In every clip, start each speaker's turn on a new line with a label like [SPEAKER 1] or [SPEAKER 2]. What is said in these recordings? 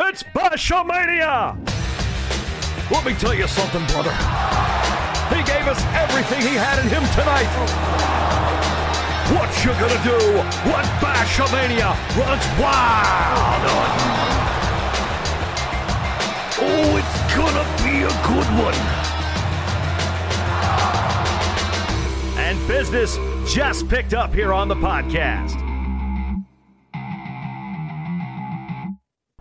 [SPEAKER 1] It's Bashamania! Let me tell you something, brother. He gave us everything he had in him tonight. What you gonna do when Bashamania runs wild on? Oh, it's gonna be a good one. And business just picked up here on the podcast.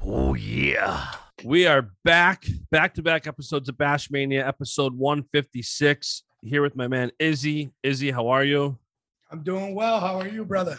[SPEAKER 1] Oh, yeah.
[SPEAKER 2] We are back, back to back episodes of Bash Mania, episode 156. Here with my man Izzy. Izzy, how are you?
[SPEAKER 3] I'm doing well. How are you, brother?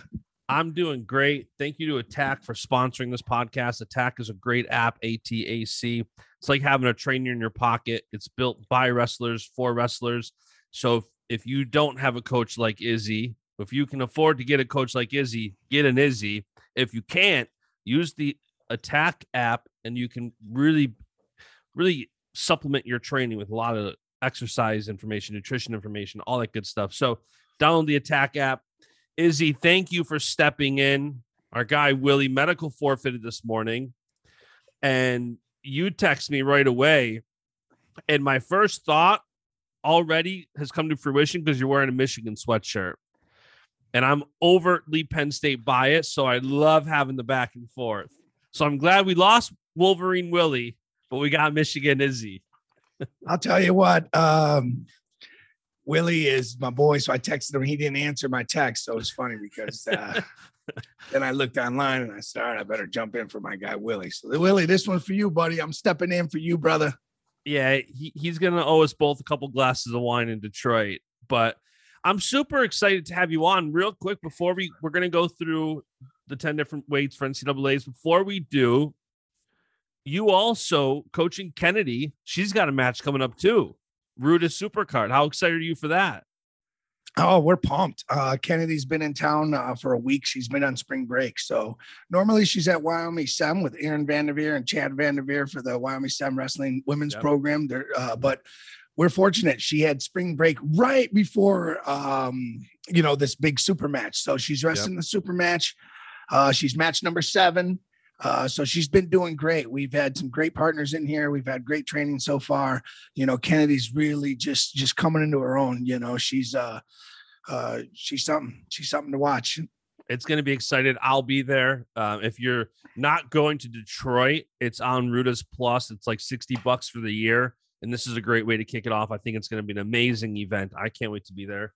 [SPEAKER 2] I'm doing great. Thank you to Attack for sponsoring this podcast. Attack is a great app, ATAC. It's like having a trainer in your pocket. It's built by wrestlers for wrestlers. So if, if you don't have a coach like Izzy, if you can afford to get a coach like Izzy, get an Izzy. If you can't, use the Attack app and you can really, really supplement your training with a lot of exercise information, nutrition information, all that good stuff. So download the Attack app. Izzy, thank you for stepping in. Our guy Willie medical forfeited this morning, and you text me right away. And my first thought already has come to fruition because you're wearing a Michigan sweatshirt. And I'm overtly Penn State biased, so I love having the back and forth. So I'm glad we lost Wolverine Willie, but we got Michigan Izzy.
[SPEAKER 3] I'll tell you what, um, Willie is my boy. So I texted him. He didn't answer my text. So it's funny because uh, then I looked online and I said, all right, I better jump in for my guy, Willie. So, Willie, this one's for you, buddy. I'm stepping in for you, brother.
[SPEAKER 2] Yeah, he, he's going to owe us both a couple glasses of wine in Detroit. But I'm super excited to have you on real quick before we, we're going to go through the 10 different weights for NCAAs. Before we do, you also coaching Kennedy. She's got a match coming up too. Rudis Supercard. How excited are you for that?
[SPEAKER 3] Oh, we're pumped. Uh, Kennedy's been in town uh, for a week. She's been on spring break. So normally she's at Wyoming Sem with Aaron Vanderveer and Chad Vanderveer for the Wyoming Sem Wrestling Women's yep. Program. There, uh, but we're fortunate she had spring break right before um, you know this big super match. So she's wrestling yep. the super match. Uh, she's match number seven. Uh, so she's been doing great. We've had some great partners in here. We've had great training so far. You know, Kennedy's really just just coming into her own. You know, she's uh, uh, she's something. She's something to watch.
[SPEAKER 2] It's going to be excited. I'll be there. Uh, if you're not going to Detroit, it's on Rudis Plus. It's like sixty bucks for the year, and this is a great way to kick it off. I think it's going to be an amazing event. I can't wait to be there.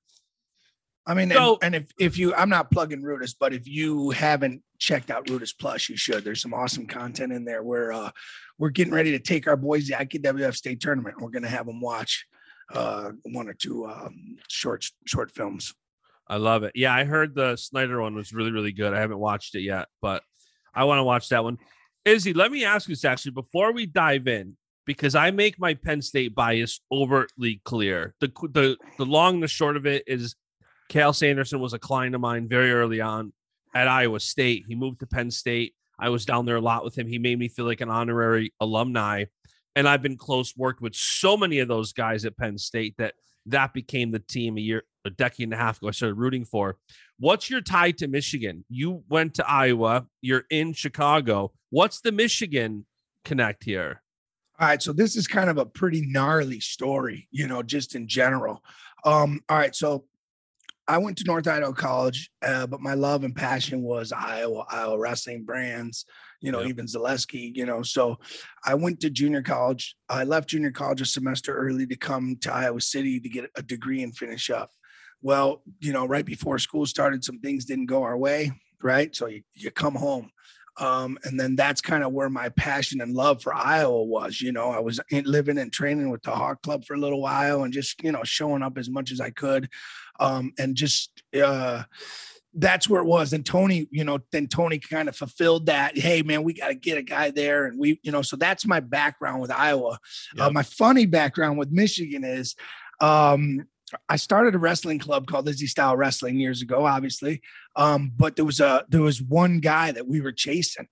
[SPEAKER 3] I mean, so, and, and, if if you, I'm not plugging Rudis, but if you haven't checked out Rudis Plus, you should. There's some awesome content in there. Where uh, we're getting ready to take our boys to the IKWF state tournament. We're going to have them watch uh, one or two um, short short films.
[SPEAKER 2] I love it. Yeah, I heard the Snyder one was really really good. I haven't watched it yet, but I want to watch that one. Izzy, let me ask you this actually before we dive in, because I make my Penn State bias overtly clear. The the the long the short of it is Cael Sanderson was a client of mine very early on at Iowa State. He moved to Penn State. I was down there a lot with him. He made me feel like an honorary alumni. And I've been close, worked with so many of those guys at Penn State that that became the team a year, a decade and a half ago. I started rooting for. What's your tie to Michigan? You went to Iowa. You're in Chicago. What's the Michigan connect here?
[SPEAKER 3] All right, so this is kind of a pretty gnarly story, you know, just in general. Um, all right, so I went to North Idaho College, uh, but my love and passion was Iowa, Iowa wrestling brands, you know, yep. even Zalesky, you know. So I went to junior college. I left junior college a semester early to come to Iowa City to get a degree and finish up. Well, you know, right before school started, some things didn't go our way, right? So you, you come home. Um, and then that's kind of where my passion and love for Iowa was. You know, I was in, living and training with the Hawk Club for a little while and just, you know, showing up as much as I could. Um, and just, uh, that's where it was. And Tony, you know, then Tony kind of fulfilled that. Hey, man, we got to get a guy there. And we, you know, so that's my background with Iowa. Uh, my funny background with Michigan is um, I started a wrestling club called Izzy Style Wrestling years ago, obviously. Um, but there was a there was one guy that we were chasing.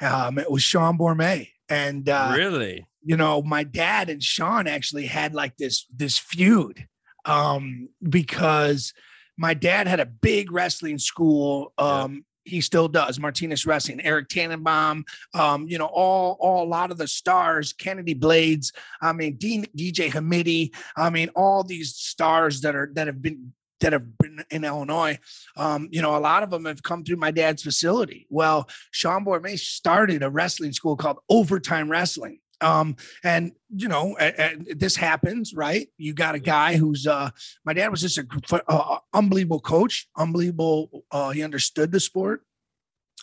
[SPEAKER 3] Um, it was Sean Bormet. And uh,
[SPEAKER 2] really,
[SPEAKER 3] you know, my dad and Sean actually had like this this feud um, because my dad had a big wrestling school. Um, he still does Martinez Wrestling, Eric Tannenbaum, um, you know, all, all a lot of the stars, Kennedy Blades, I mean, D, DJ Hamidi, I mean, all these stars that are that have been that have been in Illinois, um, you know, a lot of them have come through my dad's facility. Well, Sean Bormet started a wrestling school called Overtime Wrestling. Um, and you know, this happens, right? You got a guy who's uh, my dad was just a uh, unbelievable coach, unbelievable. Uh, he understood the sport.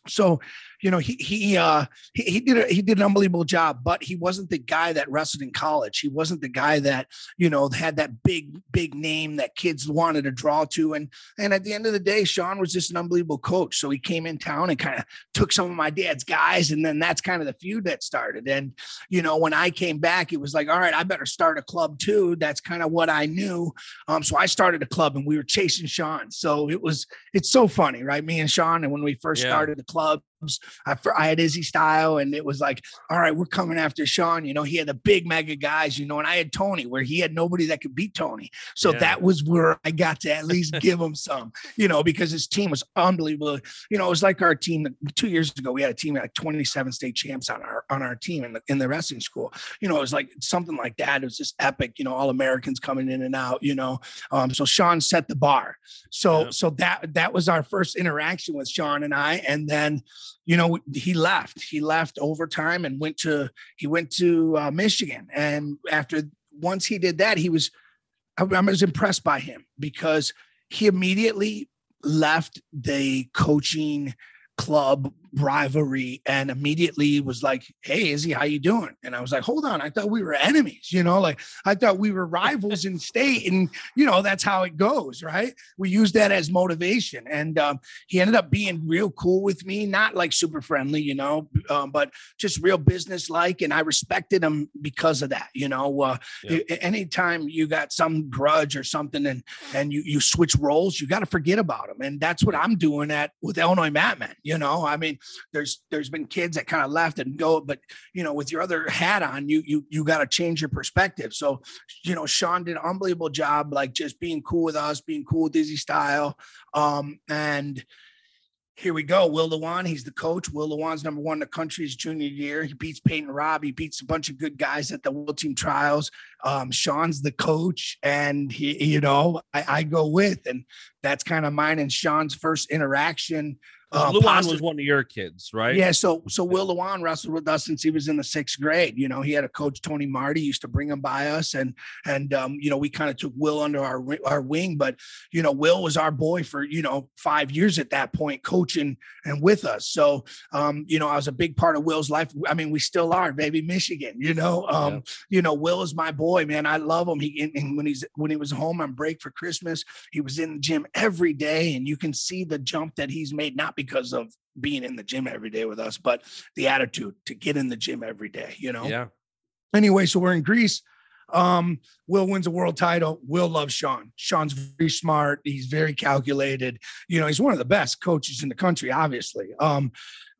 [SPEAKER 3] So you know, he he uh he, he did a, he did an unbelievable job, but he wasn't the guy that wrestled in college. He wasn't the guy that you know had that big big name that kids wanted to draw to. And and at the end of the day, Sean was just an unbelievable coach. So he came in town and kind of took some of my dad's guys, and then that's kind of the feud that started. And you know, when I came back, it was like, all right, I better start a club too. That's kind of what I knew. Um, so I started a club, and we were chasing Sean. So it was it's so funny, right? Me and Sean, and when we first yeah. started the club I, I had Izzy style, and it was like, all right, we're coming after Sean. You know, he had the big mega guys, you know, and I had Tony, where he had nobody that could beat Tony. So yeah. that was where I got to at least give him some, you know, because his team was unbelievable. You know, it was like our team two years ago. We had a team like 27 state champs on our on our team in the in the wrestling school. You know, it was like something like that. It was just epic. You know, all Americans coming in and out. You know, um, so Sean set the bar. So yeah. so that that was our first interaction with Sean and I, and then you know he left. He left overtime and went to he went to uh, michigan. And after once he did that he was I, I was impressed by him because he immediately left the coaching club rivalry and immediately was like hey izzy how you doing? And i was like hold on i thought we were enemies you know like i thought we were rivals in state and you know that's how it goes right? We use that as motivation and um, he ended up being real cool with me not like super friendly you know um, but just real business like and i respected him because of that you know uh, yeah. anytime you got some grudge or something and and you you switch roles you got to forget about him and that's what i'm doing at with illinois matmen you know? I mean there's there's been kids that kind of left and go, but you know, with your other hat on, you you you got to change your perspective. So, you know, Sean did an unbelievable job, like just being cool with us, being cool with Izzy Style, um, and here we go. Will Lewan, he's the coach. Will Lewan's number one in the country his junior year. He beats Peyton Robb. He beats a bunch of good guys at the World Team Trials. Um, Sean's the coach, and he, you know, I, I go with, and that's kind of mine and Sean's first interaction
[SPEAKER 2] uh, Lewan was one of your kids, right?
[SPEAKER 3] Yeah. So, so Will Lewan wrestled with us since he was in the sixth grade. You know, he had a coach, Tony Marty, used to bring him by us, and and um, you know, we kind of took Will under our our wing. But you know, Will was our boy for you know five years at that point, coaching and with us. So, um, you know, I was a big part of Will's life. I mean, we still are, baby, Michigan. You know, um, yeah. you know, Will is my boy, man. I love him. He and, and when he's when he was home on break for Christmas, he was in the gym every day, and you can see the jump that he's made. Not because of being in the gym every day with us, but the attitude to get in the gym every day, you know?
[SPEAKER 2] Yeah.
[SPEAKER 3] Anyway, so we're in Greece. Um, Will wins a world title. Will loves Sean. Sean's very smart. He's very calculated. You know, he's one of the best coaches in the country, obviously. Um,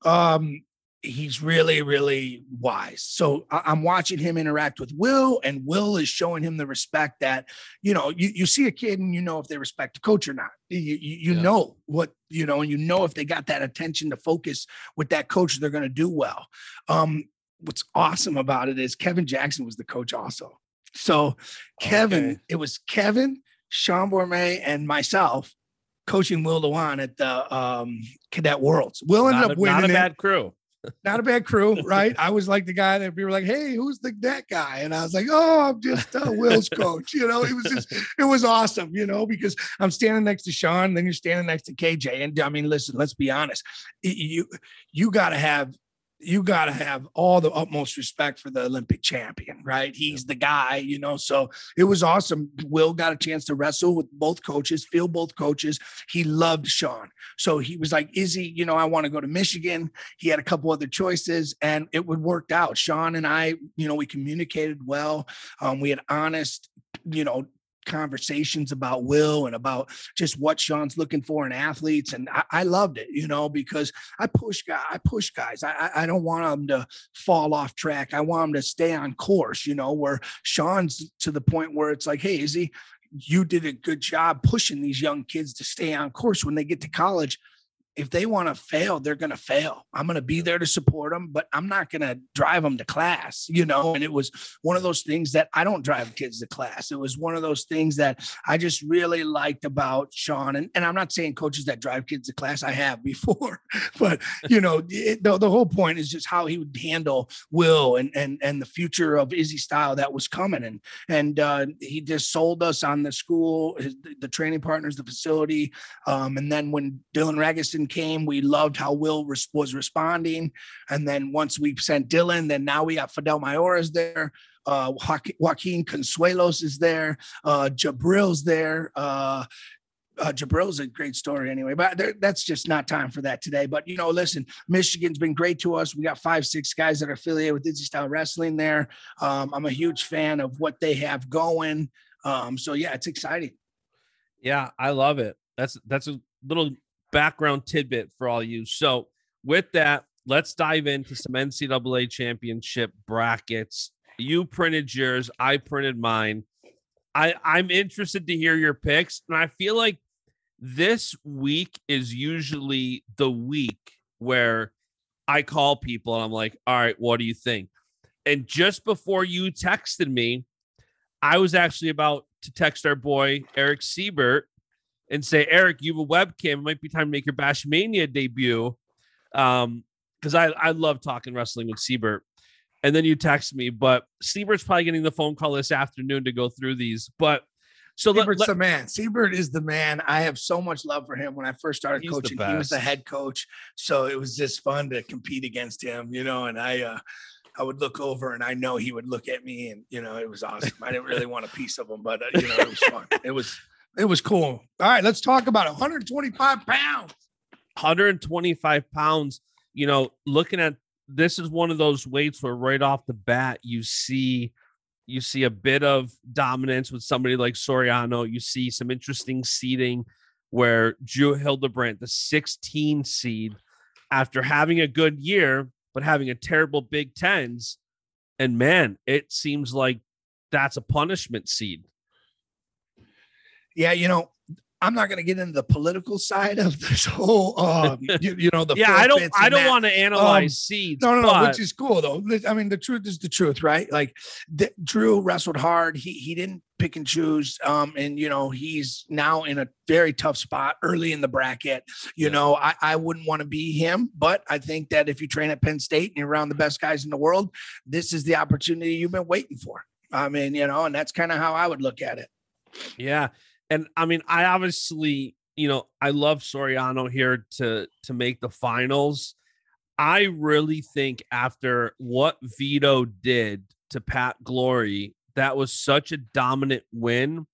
[SPEAKER 3] um, he's really really wise so I, am watching him interact with will and will is showing him the respect that you know you, you see a kid and you know if they respect the coach or not you, you, you yeah. know what you know and you know if they got that attention to focus with that coach they're going to do well um what's awesome about it is kevin jackson was the coach also so kevin okay. it was kevin sean Bormet, and myself coaching Will Lewan at the um, Cadet Worlds. Will ended
[SPEAKER 2] not
[SPEAKER 3] up winning.
[SPEAKER 2] Not a bad
[SPEAKER 3] it.
[SPEAKER 2] crew
[SPEAKER 3] not a bad crew, right? I was like the guy that people were like, "Hey, who's the that guy?" And I was like, "Oh, I'm just uh, Will's coach." You know, it was just it was awesome, you know, because I'm standing next to Sean, then you're standing next to KJ, and I mean, listen, let's be honest, you you got to have you got to have all the utmost respect for the Olympic champion, right? He's the guy, you know. So it was awesome. Will got a chance to wrestle with both coaches, feel both coaches. He loved Sean. So he was like, Izzy, you know, I want to go to Michigan. He had a couple other choices and it would worked out. Sean and I, you know, we communicated well. Um, we had honest, you know, conversations about Will and about just what Sean's looking for in athletes. And I, I loved it, you know, because I push guys, I push guys. I, I don't want them to fall off track. I want them to stay on course, you know, where Sean's to the point where it's like, hey, is he you did a good job pushing these young kids to stay on course when they get to college if they want to fail, they're going to fail. I'm going to be there to support them, but I'm not going to drive them to class, you know? And it was one of those things that I don't drive kids to class. It was one of those things that I just really liked about Sean. And, and I'm not saying coaches that drive kids to class, I have before, but you know, it, the, the whole point is just how he would handle Will and, and, and the future of Izzy style that was coming. And, and uh, he just sold us on the school, his, the training partners, the facility. Um, and then when Dylan Came, we loved how Will res- was responding. And then once we sent Dylan, then now we got Fidel Mayores there. Uh, Joaquin Consuelos is there. Uh, Jabril's there. Uh, uh, Jabril's a great story anyway, but that's just not time for that today. But you know, listen, Michigan's been great to us. We got five, six guys that are affiliated with Izzy Style Wrestling there. Um, I'm a huge fan of what they have going. Um, so yeah, it's exciting.
[SPEAKER 2] Yeah, I love it. That's that's a little background tidbit for all you. So, with that, let's dive into some NCAA championship brackets. You printed yours, I printed mine. I, I'm interested to hear your picks. And I feel like this week is usually the week where I call people and I'm like, all right, what do you think? And just before you texted me, I was actually about to text our boy Eric Siebert and say, Eric, you have a webcam. It might be time to make your Bashmania debut. Um, because I, I love talking wrestling with Siebert. And then you text me, but Siebert's probably getting the phone call this afternoon to go through these. But so
[SPEAKER 3] Siebert's let, the man. Siebert is the man. I have so much love for him. When I first started coaching, he was the head coach, so it was just fun to compete against him, you know. And I, uh, I would look over, and I know he would look at me, and you know, it was awesome. I didn't really want a piece of him, but uh, you know, it was fun. It was it was cool. All right, let's talk about it. 125 pounds.
[SPEAKER 2] 125 pounds. You know, looking at this is one of those weights where right off the bat you see you see a bit of dominance with somebody like Suriano. You see some interesting seeding where Drew Hildebrandt, the 16 seed, after having a good year but having a terrible Big Tens, and man, it seems like that's a punishment seed.
[SPEAKER 3] Yeah, you know, I'm not going to get into the political side of this whole, um, you, you, know, the
[SPEAKER 2] yeah. I don't, I don't want to analyze um, seeds.
[SPEAKER 3] No, no, no. Which is cool though. I mean, the truth is the truth, right? Like, the, Drew wrestled hard. He he didn't pick and choose. Um, and you know, he's now in a very tough spot early in the bracket. You yeah. know, I I wouldn't want to be him, but I think that if you train at Penn State and you're around the best guys in the world, this is the opportunity you've been waiting for. I mean, you know, and that's kind of how I would look at it.
[SPEAKER 2] Yeah and I mean, I obviously, you know, I love Suriano here to to make the finals. I really think after what Vito did to Pat Glory, that was such a dominant win.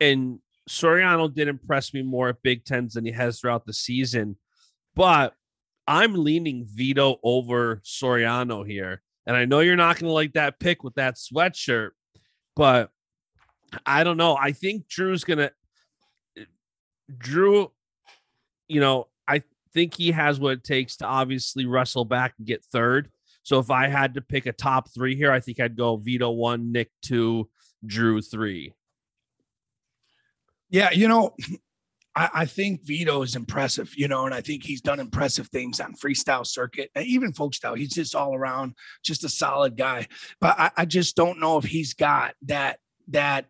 [SPEAKER 2] And Suriano did impress me more at Big Tens than he has throughout the season. But I'm leaning Vito over Suriano here. And I know you're not going to like that pick with that sweatshirt, but I don't know. I think Drew's gonna eh, Drew, you know, I think he has what it takes to obviously wrestle back and get third. So if I had to pick a top three here, I think I'd go Vito one, Nick two, Drew three.
[SPEAKER 3] Yeah, you know, I, I, think Vito is impressive, you know, and I think he's done impressive things on freestyle circuit and even folk style. He's just all around just a solid guy. But I, I just don't know if he's got that that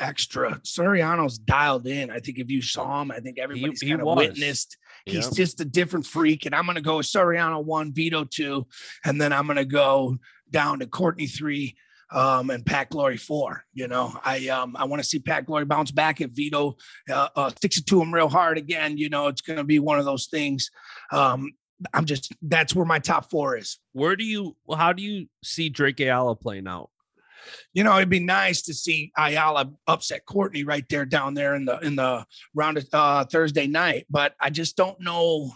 [SPEAKER 3] extra. Suriano's dialed in. I think if you saw him, I think everybody's kind of witnessed. He's just a different freak. And I'm going to go with Suriano one, Vito two, and then I'm going to go down to Courtney three, um, and Pat Glory four. You know, I um, I want to see Pat Glory bounce back if Vito uh, uh, sticks it to him real hard again. You know, it's going to be one of those things. Um, I'm just that's where my top four is.
[SPEAKER 2] Where do you how do you see Drake Ayala playing out?
[SPEAKER 3] You know, it'd be nice to see Ayala upset Courtney right there down there in the in the round of uh, Thursday night, but I just don't know.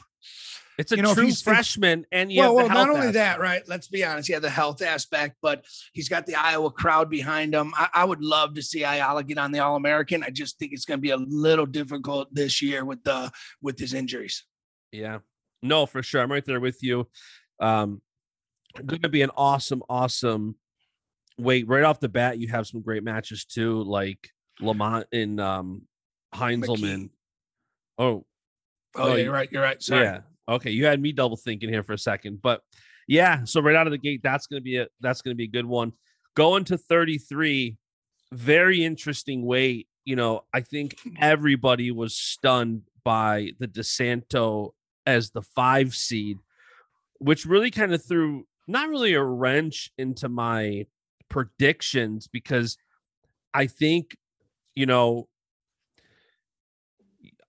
[SPEAKER 2] It's a
[SPEAKER 3] You know,
[SPEAKER 2] true freshman, and you
[SPEAKER 3] well, well not only that, right? Let's be honest. he had the health aspect, but he's got the Iowa crowd behind him. I, I would love to see Ayala get on the All American. I just think it's going to be a little difficult this year with the with his injuries.
[SPEAKER 2] Yeah. No, for sure. I'm right there with you. Um, going to be an awesome, awesome wait. Right off the bat, you have some great matches too, like Lamont and um Heinzelman.
[SPEAKER 3] McKee.
[SPEAKER 2] Oh,
[SPEAKER 3] Oh,
[SPEAKER 2] Oh,
[SPEAKER 3] yeah,
[SPEAKER 2] you-
[SPEAKER 3] you're right. You're right. Sorry.
[SPEAKER 2] yeah. Okay, you had me double thinking here for a second, but yeah. So right out of the gate, that's gonna be a that's gonna be a good one. Going to 33, very interesting weight. You know, I think everybody was stunned by the DeSanto as the five seed, which really kind of threw not really a wrench into my predictions because I think, you know,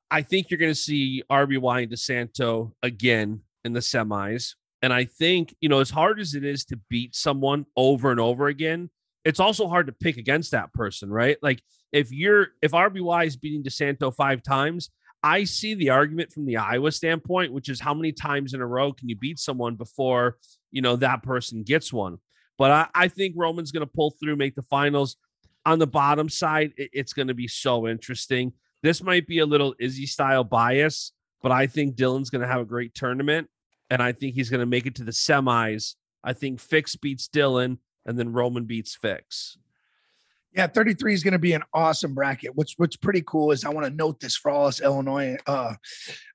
[SPEAKER 2] I think you're going to see RBY and DeSanto again in the semis. And I think, you know, as hard as it is to beat someone over and over again, it's also hard to pick against that person, right? Like if you're if RBY is beating DeSanto five times, I see the argument from the Iowa standpoint, which is how many times in a row can you beat someone before you know that person gets one. But I, I think Roman's going to pull through, make the finals. On the bottom side, it- it's going to be so interesting. This might be a little Izzy style bias, but I think Dylan's going to have a great tournament, and I think he's going to make it to the semis. I think Fix beats Dylan, and then Roman beats Fix.
[SPEAKER 3] Yeah, 33 is going to be an awesome bracket. What's what's pretty cool is I want to note this for all us Illinois uh,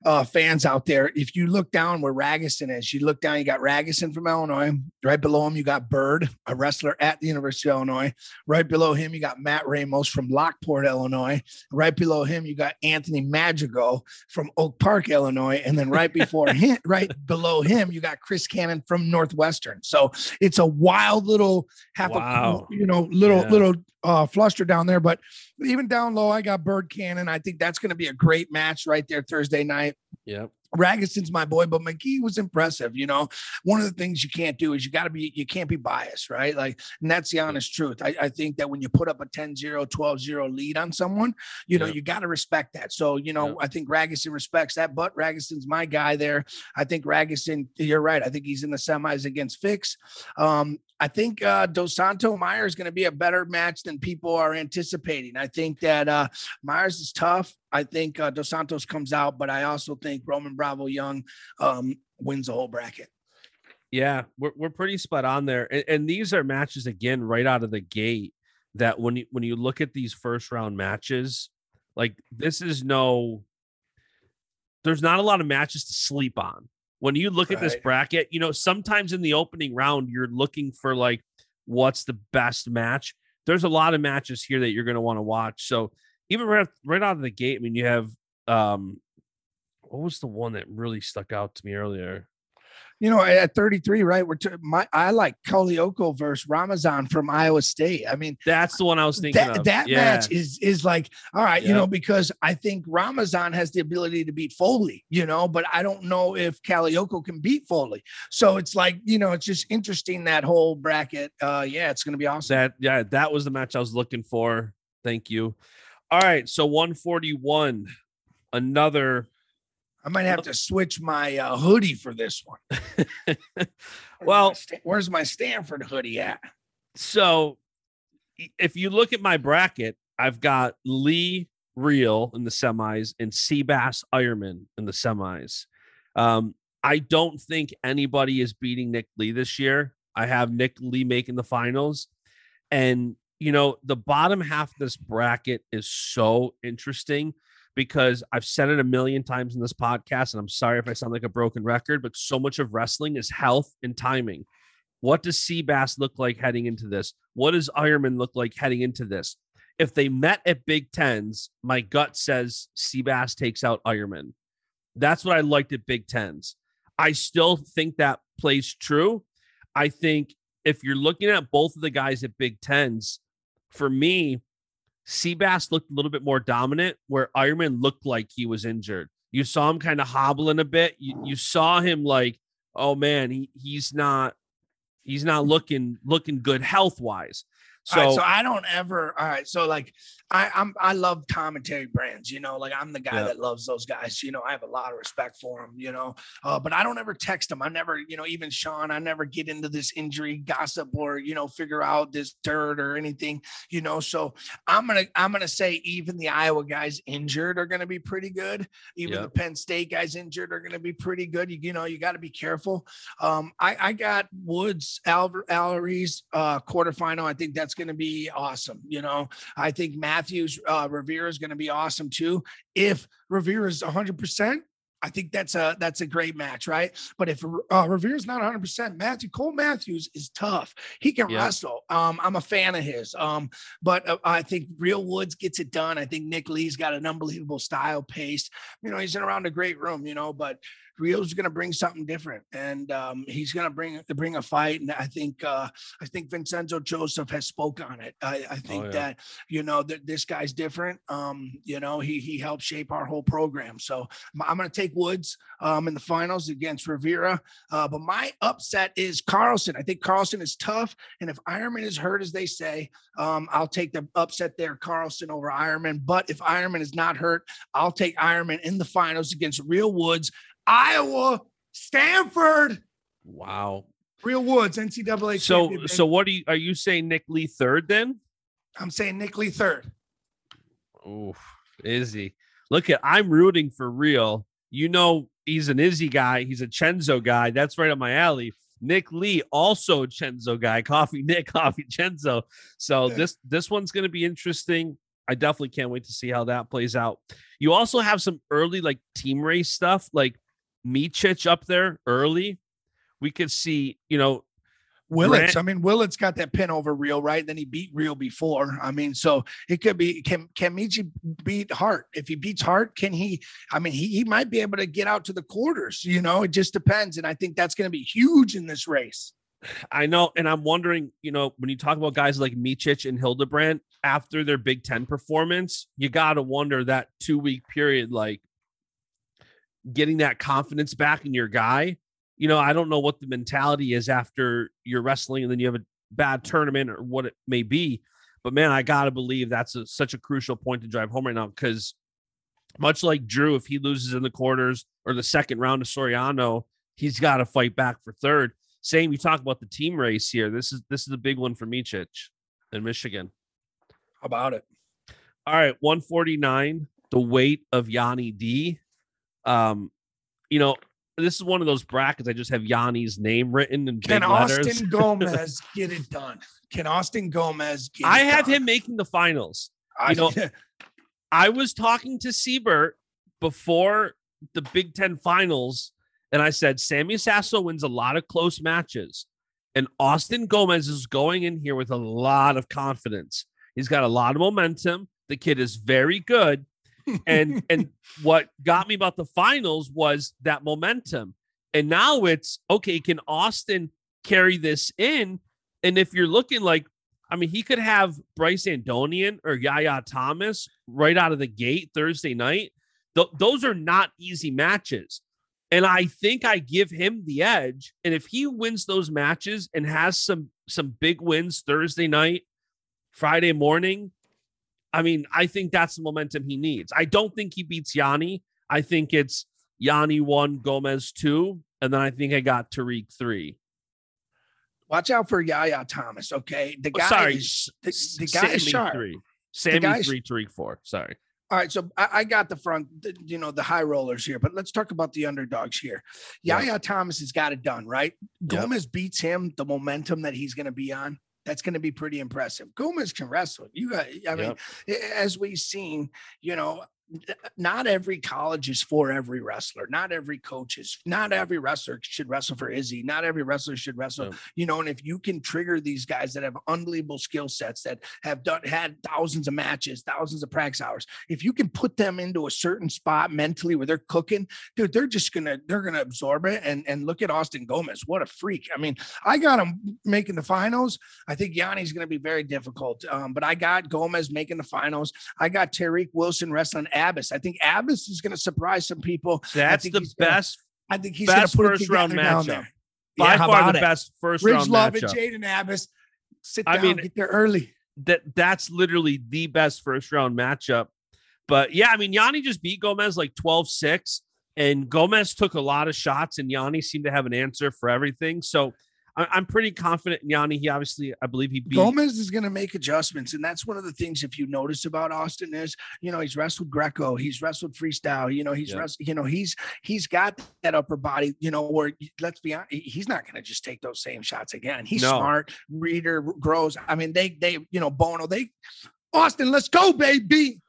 [SPEAKER 3] uh, fans out there. If you look down where Ragusin is, you look down, you got Ragusin from Illinois. Right below him, you got Byrd, a wrestler at the University of Illinois. Right below him, you got Matt Ramos from Lockport, Illinois. Right below him, you got Anthony Magico from Oak Park, Illinois. And then right before him, right below him, you got Chris Cannon from Northwestern. So it's a wild little half
[SPEAKER 2] Wow.
[SPEAKER 3] a you know little
[SPEAKER 2] Yeah.
[SPEAKER 3] little uh Uh, fluster down there. But even down low i got Byrd cannon. I think that's going to be a great match right there thursday night.
[SPEAKER 2] Yep.
[SPEAKER 3] Ragusin's my boy, but McGee was impressive. You know, one of the things you can't do is you got to be, you can't be biased, right? Like, and that's the honest truth. I, I think that when you put up a 10 0, 12 0 lead on someone, you know,
[SPEAKER 2] Yeah.
[SPEAKER 3] you got to respect that. So, you know,
[SPEAKER 2] Yeah.
[SPEAKER 3] I think Ragusin respects that, but Ragusin's my guy there. I think Ragusin, you're right. I think he's in the semis against Fix. Um, I think uh, DeSanto Meyer is going to be a better match than people are anticipating. I think that uh, Myers is tough. I think uh, Dos Santos comes out, but I also think Roman Bravo Young um, wins the whole bracket.
[SPEAKER 2] Yeah, we're we're pretty spot on there, and, and these are matches again right out of the gate. That when you when you look at these first round matches, like this is no, there's not a lot of matches to sleep on. When you look at this bracket, you know sometimes in the opening round you're looking for like what's the best match. There's a lot of matches here that you're going to want to watch. So even right right out of the gate, I mean, you have um, what was the one that really stuck out to me earlier?
[SPEAKER 3] You know, at 33, right? We're t- my I like Kalioko versus Ramazan from Iowa State. I mean,
[SPEAKER 2] That's the one I was thinking
[SPEAKER 3] that,
[SPEAKER 2] of.
[SPEAKER 3] that
[SPEAKER 2] Yeah.
[SPEAKER 3] match is is like all right, you know, because I think Ramazan has the ability to beat Foley, you know, but I don't know if Kalioko can beat Foley. So it's like, you know, it's just interesting that whole bracket. Uh yeah, it's gonna be awesome.
[SPEAKER 2] That yeah, that was the match I was looking for. Thank you. All right, so 141, another.
[SPEAKER 3] I might have to switch my uh, hoodie for this one.
[SPEAKER 2] Well-
[SPEAKER 3] where's my Stanford hoodie at?
[SPEAKER 2] So, if you look at my bracket, I've got Lee Real in the semis and Seabass Eierman in the semis. Um, I don't think anybody is beating Nick Lee this year. I have Nick Lee making the finals. And, you know, the bottom half of this bracket is so interesting because I've said it a million times in this podcast. And I'm sorry if I sound like a broken record, but so much of wrestling is health and timing. What does Seabass look like heading into this? What does Eierman look like heading into this? If they met at Big Tens, my gut says Seabass takes out Eierman. That's what I liked at Big Tens. I still think that plays true. I think if you're looking at both of the guys at Big Tens, for me, Seabass looked a little bit more dominant, where Eierman looked like he was injured. You saw him kind of hobbling a bit. You you saw him like, oh man, he he's not he's not looking looking good health wise. So,
[SPEAKER 3] right, so I don't ever. All right, so like I, I'm I love Tom and Terry Brands. You know, like I'm the guy
[SPEAKER 2] Yeah.
[SPEAKER 3] that loves those guys. You know, I have a lot of respect for them. You know, uh, but I don't ever text them. I never, you know, even Sean, I never get into this injury gossip or you know figure out this dirt or anything. You know, so I'm gonna I'm gonna say even the Iowa guys injured are gonna be pretty good. Even
[SPEAKER 2] Yeah.
[SPEAKER 3] the Penn State guys injured are gonna be pretty good. You, you know, you got to be careful. Um, I, I got Woods, Allery's uh, quarterfinal. I think that's going to be awesome. You know, I think Matthews, uh, Rivera is going to be awesome too. If Rivera is 100%, I think that's a that's a great match, right? But if uh, Rivera's not 100, percent Matthew Cole Matthews is tough. He can
[SPEAKER 2] Yeah.
[SPEAKER 3] wrestle. Um, I'm a fan of his. Um, but uh, I think Real Woods gets it done. I think Nick Lee's got an unbelievable style, pace. You know, he's in around a great room. You know, but Rio's going to bring something different, and um, he's going to bring bring a fight. And I think uh, I think Vincenzo Joseph has spoke on it. I, I think
[SPEAKER 2] Oh, yeah.
[SPEAKER 3] that you know that this guy's different. Um, you know, he he helped shape our whole program. So I'm going to take Woods um, in the finals against Rivera. Uh, but my upset is Carlson. I think Carlson is tough, and if Eierman is hurt, as they say, um, I'll take the upset there, Carlson over Eierman. But if Eierman is not hurt, I'll take Eierman in the finals against Real Woods, Iowa, Stanford,
[SPEAKER 2] wow.
[SPEAKER 3] Real Woods, NCAA.
[SPEAKER 2] So so what are you are you saying Nick Lee third then?
[SPEAKER 3] I'm saying Nick Lee third.
[SPEAKER 2] Oof, Izzy. Look at I'm rooting for real. You know he's an Izzy guy. He's a Chenzo guy. That's right up my alley. Nick Lee, also a Chenzo guy. Coffee Nick, Coffee Chenzo. So
[SPEAKER 3] Yeah.
[SPEAKER 2] this this one's going to be interesting. I definitely can't wait to see how that plays out. You also have some early like team race stuff, like Micic up there early. We could see, you know,
[SPEAKER 3] Willits.
[SPEAKER 2] Grant-
[SPEAKER 3] I mean, Willits got that pin over Real, right? Then he beat Real before. I mean, so it could be can can Michi beat Hart? If he beats Hart, can he? I mean, he, he might be able to get out to the quarters. You know, it just depends. And I think that's going to be huge in this race.
[SPEAKER 2] I know, and I'm wondering, you know, when you talk about guys like Michich and Hildebrand after their Big Ten performance, you got to wonder that two week period, like getting that confidence back in your guy. You know, I don't know what the mentality is after you're wrestling and then you have a bad tournament or what it may be. But man, I got to believe that's a, such a crucial point to drive home right now because much like Drew, if he loses in the quarters or the second round of Suriano, he's got to fight back for third. Same, you talk about the team race here. This is this is a big one for Micic in Michigan.
[SPEAKER 3] How about it?
[SPEAKER 2] All right, 149, the weight of Yianni D. Um, you know, this is one of those brackets. I just have Yianni's name written in
[SPEAKER 3] Can
[SPEAKER 2] big letters.
[SPEAKER 3] Austin Gomez get it done? Can Austin Gomez get
[SPEAKER 2] I have
[SPEAKER 3] done?
[SPEAKER 2] him making the finals.
[SPEAKER 3] I
[SPEAKER 2] you know, I was talking to Siebert before the Big Ten finals, and I said Sammy Sasso wins a lot of close matches, and Austin Gomez is going in here with a lot of confidence. He's got a lot of momentum. The kid is very good, and and what got me about the finals was that momentum. And now it's okay. Can Austin carry this in? And if you're looking like I mean, he could have Bryce Andonian or Yahya Thomas right out of the gate Thursday night. Th- those are not easy matches. And I think I give him the edge. And if he wins those matches and has some some big wins Thursday night, Friday morning, I mean, I think that's the momentum he needs. I don't think he beats Yianni. I think it's Yianni one, Gomez two, and then I think I got Tariq three.
[SPEAKER 3] Watch out for Yahya Thomas. Okay, the
[SPEAKER 2] Oh,
[SPEAKER 3] guy
[SPEAKER 2] sorry,
[SPEAKER 3] is the, the guy is
[SPEAKER 2] Sammy
[SPEAKER 3] sharp.
[SPEAKER 2] three. Sammy three, Tariq four. Sorry.
[SPEAKER 3] All right, so I, I got the front, the, you know, the high rollers here, but let's talk about the underdogs here. Yahya Thomas has got it done, right?
[SPEAKER 2] Yep.
[SPEAKER 3] Gomez beats him, the momentum that he's going to be on. That's going to be pretty impressive. Gomez can wrestle. You got, I mean,
[SPEAKER 2] Yep.
[SPEAKER 3] as we've seen, you know, not every college is for every wrestler. Not every coach is, not every wrestler should wrestle for Izzy. Not every wrestler should wrestle,
[SPEAKER 2] Yep.
[SPEAKER 3] you know, and if you can trigger these guys that have unbelievable skill sets that have done, had thousands of matches, thousands of practice hours, if you can put them into a certain spot mentally where they're cooking, dude, they're just gonna they're gonna absorb it. And and look at Austin Gomez, what a freak! I mean, I got him making the finals. I think Yianni's gonna be very difficult, um, but I got Gomez making the finals. I got Tariq Wilson wrestling Abas. I think Abas is going to surprise some people.
[SPEAKER 2] That's the
[SPEAKER 3] he's gonna-
[SPEAKER 2] best,
[SPEAKER 3] I think he's
[SPEAKER 2] best
[SPEAKER 3] put
[SPEAKER 2] first round matchup. By
[SPEAKER 3] Yeah,
[SPEAKER 2] far the
[SPEAKER 3] it?
[SPEAKER 2] best first
[SPEAKER 3] Ridge
[SPEAKER 2] round
[SPEAKER 3] Love and. Jaden Abas. Sit
[SPEAKER 2] I
[SPEAKER 3] down,
[SPEAKER 2] mean,
[SPEAKER 3] get there early.
[SPEAKER 2] that that's literally the best first round matchup. But yeah, I mean, Yianni just beat Gomez like 12 6, and Gomez took a lot of shots, and Yianni seemed to have an answer for everything. So I- I'm pretty confident in Yianni. He obviously, I believe he beat.
[SPEAKER 3] Gomez is going to make adjustments, and that's one of the things. If you notice about Austin is, you know, he's wrestled Greco, he's wrestled freestyle. You know, he's
[SPEAKER 2] Yeah.
[SPEAKER 3] wrestled. You know, he's he's got that upper body. You know, where let's be honest, he's not going to just take those same shots again. He's
[SPEAKER 2] No.
[SPEAKER 3] smart, reader, grows. I mean, they they you know Bono they. Austin, let's go, baby.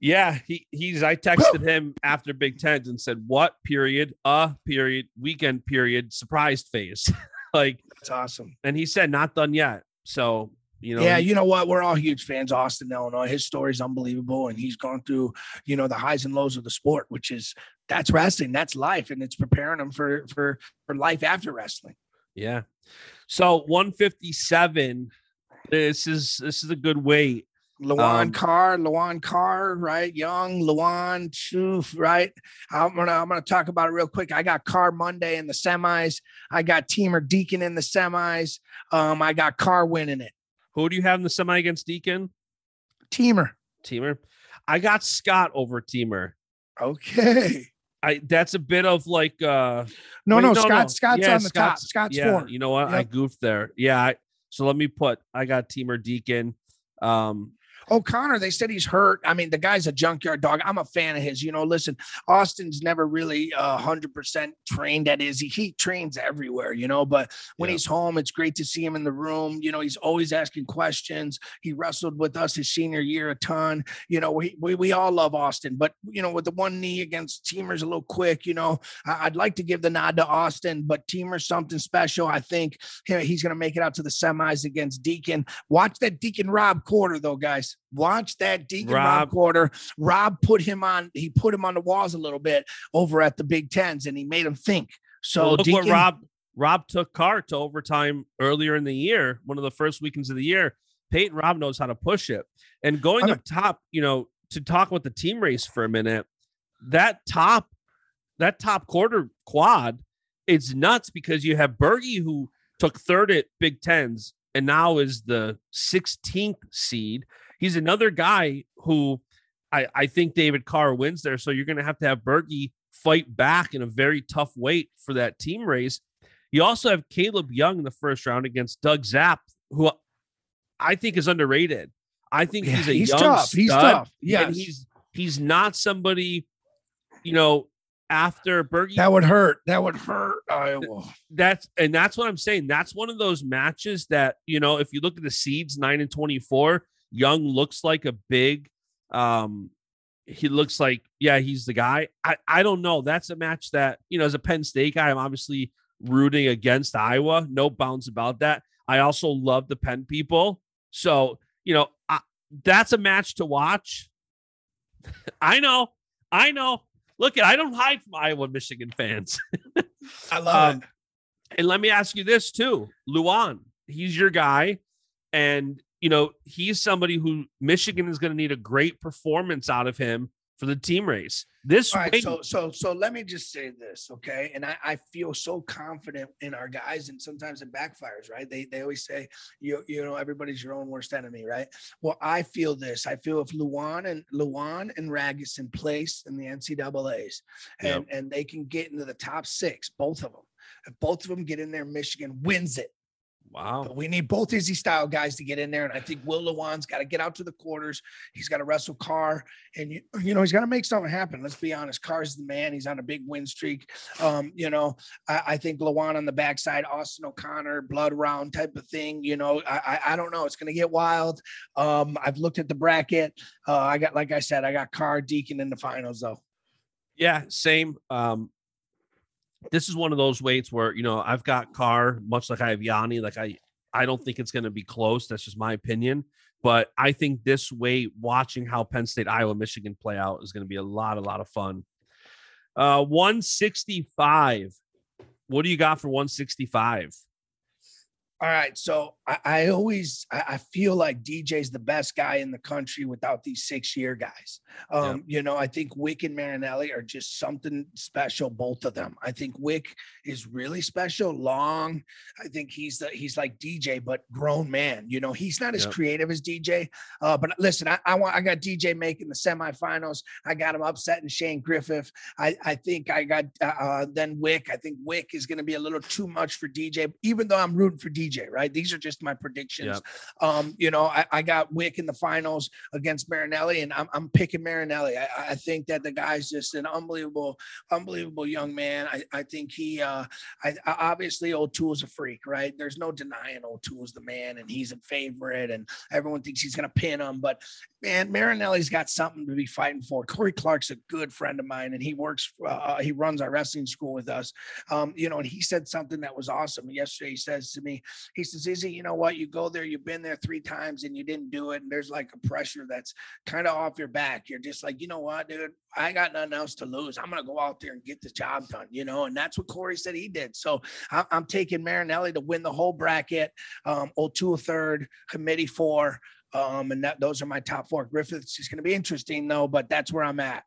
[SPEAKER 2] Yeah, he he's. I texted him after Big Tens and said, "What period? Uh period. Weekend period. Surprised phase." like,
[SPEAKER 3] That's awesome.
[SPEAKER 2] and he said, "Not done yet." So you know,
[SPEAKER 3] yeah, you know what? We're all huge fans. Austin, Illinois. His story is unbelievable, and he's gone through, you know, the highs and lows of the sport, which is that's wrestling, that's life, and it's preparing him for for for life after wrestling.
[SPEAKER 2] Yeah. So 157. This is this is a good weight.
[SPEAKER 3] Lewan
[SPEAKER 2] Um,
[SPEAKER 3] Carr, Lewan Carr, right? Young Lewan, Choof, right? I'm gonna I'm gonna talk about it real quick. I got Carr Monday in the semis. I got Teemer Deakin in the semis. Um, I got Carr winning it.
[SPEAKER 2] Who do you have in the semi against Deakin?
[SPEAKER 3] Teemer.
[SPEAKER 2] Teemer. I got Scott over Teemer.
[SPEAKER 3] Okay.
[SPEAKER 2] I that's a bit of like uh
[SPEAKER 3] No,
[SPEAKER 2] wait,
[SPEAKER 3] no, Scott. Scott's
[SPEAKER 2] Yeah,
[SPEAKER 3] on the top. Scott's
[SPEAKER 2] yeah,
[SPEAKER 3] four.
[SPEAKER 2] You know what? I goofed there. Yeah. I, so let me put I got Teemer Deakin. Um
[SPEAKER 3] O'Connor, they said he's hurt. I mean, the guy's a junkyard dog. I'm a fan of his. You know, listen, Austin's never really uh, 100% trained at Izzy. He trains everywhere, you know, but when
[SPEAKER 2] Yeah.
[SPEAKER 3] he's home, it's great to see him in the room. You know, he's always asking questions. He wrestled with us his senior year a ton. You know, we, we, we all love Austin, but, you know, with the one knee against Teemer's a little quick, you know, I, I'd like to give the nod to Austin, but Teemer's something special. I think he- he's going to make it out to the semis against Deakin. Watch that Deakin Robb quarter, though, guys. Watch that Deakin Robb,
[SPEAKER 2] Robb-
[SPEAKER 3] quarter. Robb put him on. He put him on the walls a little bit over at the Big Tens, and he made him think. So
[SPEAKER 2] well, look
[SPEAKER 3] Deakin,
[SPEAKER 2] what Robb Robb took Carr to overtime earlier in the year, one of the first weekends of the year. Peyton Robb knows how to push it. And going
[SPEAKER 3] I'm-
[SPEAKER 2] up top, you know, to talk about the team race for a minute, that top, that top quarter quad, it's nuts because you have Berge who took third at Big Tens and now is the 16th seed. He's another guy who I, I think David Carr wins there. So you're going to have to have Berge fight back in a very tough weight for that team race. You also have Kaleb Young in the first round against Doug Zapf, who I think is underrated. I think
[SPEAKER 3] Yeah,
[SPEAKER 2] he's a
[SPEAKER 3] he's
[SPEAKER 2] young
[SPEAKER 3] tough. He's
[SPEAKER 2] stud,
[SPEAKER 3] tough. Yes.
[SPEAKER 2] and he's he's not somebody, you know, after Berge.
[SPEAKER 3] that would hurt. That would hurt Iowa.
[SPEAKER 2] that's and that's what I'm saying. That's one of those matches that you know, if you look at the seeds nine and twenty four, Young looks like a big. Um, he looks like yeah, he's the guy. I I don't know. That's a match that you know, as a Penn State guy, I'm obviously rooting against Iowa. No bounds about that. I also love the Penn people, so you know, I, that's a match to watch. I know, I know. Look, I don't hide from Iowa Michigan fans.
[SPEAKER 3] I love
[SPEAKER 2] Um,
[SPEAKER 3] it.
[SPEAKER 2] And let me ask you this too, Lewan. He's your guy, and you know he's somebody who Michigan is going to need a great performance out of him for the team race. This
[SPEAKER 3] All right,
[SPEAKER 2] weight-
[SPEAKER 3] so so so let me just say this, okay? And I, I feel so confident in our guys, and sometimes it backfires, right? They they always say you you know everybody's your own worst enemy, right? Well, I feel this. I feel if Lewan and Lewan and Ragusin place in the NCAA's, and and they can get into the top six, both of them. If both of them get in there, Michigan wins it.
[SPEAKER 2] Wow,
[SPEAKER 3] But we need both Izzy style guys to get in there. And I think Will Lewan's got to get out to the quarters. He's got to wrestle Carr. And, you, you know, he's got to make something happen. Let's be honest. Carr's the man. He's on a big win streak. Um, you know, I, I think Lewan on the backside, Austin O'Connor, blood round type of thing. You know, I, I, I don't know. It's going to get wild. Um, I've looked at the bracket. Uh, I got, like I said, I got Carr Deakin in the finals, though.
[SPEAKER 2] yeah, same. Um, this is one of those weights where you know I've got Carr, much like I have Yianni. Like I, I don't think it's going to be close. That's just my opinion. But I think this weight, watching how Penn State, Iowa, Michigan play out, is going to be a lot, a lot of fun. Uh, 165. What do you got for 165?
[SPEAKER 3] All right. So I, I always I, I feel like DJ's the best guy in the country without these six year guys. Um, You know, I think Wick and Marinelli are just something special, both of them. I think Wick is really special, long. I think he's the he's like DJ, but grown man. You know, he's not as creative as DJ. Uh, but listen, I, I want I got DJ making the semifinals. I got him upsetting Shane Griffith. I, I think I got uh, uh, then Wick. I think Wick is going to be a little too much for DJ, even though I'm rooting for DJ. Right? These are just my predictions. Um, you know, I, I got Wick in the finals against Marinelli, and I'm, I'm picking Marinelli. I, I think that the guy's just an unbelievable, unbelievable young man. I, I think he, uh, I, obviously O'Toole's a freak, right? There's no denying O'Toole's the man, and he's a favorite, and everyone thinks he's going to pin him. But man, Marinelli's got something to be fighting for. Corey Clark's a good friend of mine, and he works, uh, he runs our wrestling school with us. Um, you know, and he said something that was awesome. Yesterday, he says to me, he says, Izzy, you know what? You go there, you've been there three times and you didn't do it. And there's like a pressure that's kind of off your back. You're just like, you know what, dude? I got nothing else to lose. I'm going to go out there and get the job done, you know? And that's what Corey said he did. So I'm taking Marinelli to win the whole bracket. Um, O'Toole third, Committee four. Um, and that those are my top four. Griffiths is going to be interesting though, but that's where I'm at.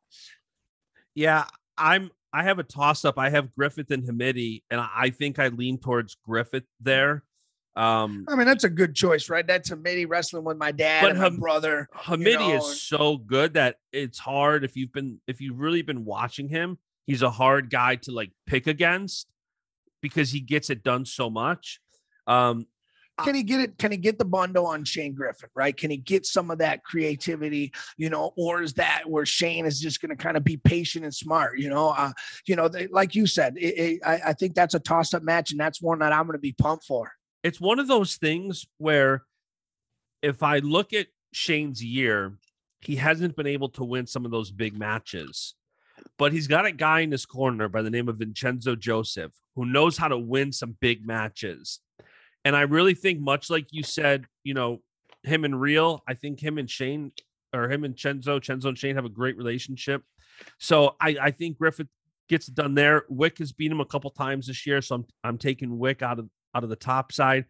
[SPEAKER 2] Yeah, I'm. I have a toss up. I have Griffith and Hamidi, and I think I lean towards Griffith there. Um,
[SPEAKER 3] I mean, that's a good choice, right? That's a midi wrestling with my dad
[SPEAKER 2] But
[SPEAKER 3] and my brother.
[SPEAKER 2] Hamidi
[SPEAKER 3] know,
[SPEAKER 2] is so good that it's hard if you've been if you've really been watching him. He's a hard guy to like pick against because he gets it done so much. Um,
[SPEAKER 3] can he get it? Can he get the bundle on Shane Griffith? Right? Can he get some of that creativity? You know, or is that where Shane is just going to kind of be patient and smart? You know, uh, you know, they, like you said, it, it, I, I think that's a toss-up match, and that's one that I'm going to be pumped for.
[SPEAKER 2] It's one of those things where if I look at Shane's year, he hasn't been able to win some of those big matches. But he's got a guy in his corner by the name of Vincenzo Joseph who knows how to win some big matches. And I really think, much like you said, you know, him and Real, I think him and Shane or him and Chenzo, Chenzo and Shane have a great relationship. So I, I think Griffith gets done there. Wick has beat him a couple times this year, so I'm I'm taking Wick out of out of the top side.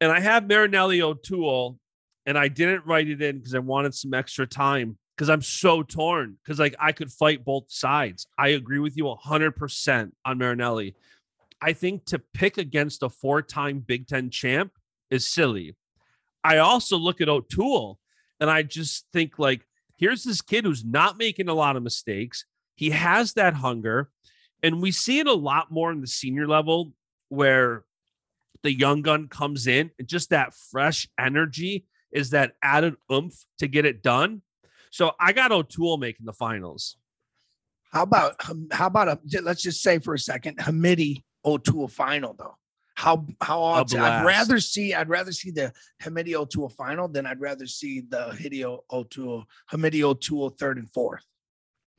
[SPEAKER 2] And I have Marinelli O'Toole, and I didn't write it in because I wanted some extra time because I'm so torn because like I could fight both sides. I agree with you 100% on Marinelli. I think to pick against a four-time Big Ten champ is silly. I also look at O'Toole and I just think like, here's this kid who's not making a lot of mistakes. He has that hunger, and we see it a lot more in the senior level where the young gun comes in and just that fresh energy is that added oomph to get it done. So I got O'Toole making the finals.
[SPEAKER 3] How about how about a let's just say for a second Hamidi O'Toole final though. How how? I'd rather see I'd rather see the Hamidi O'Toole final than I'd rather see the Hideo O'Toole Hamidi O'Toole third and fourth.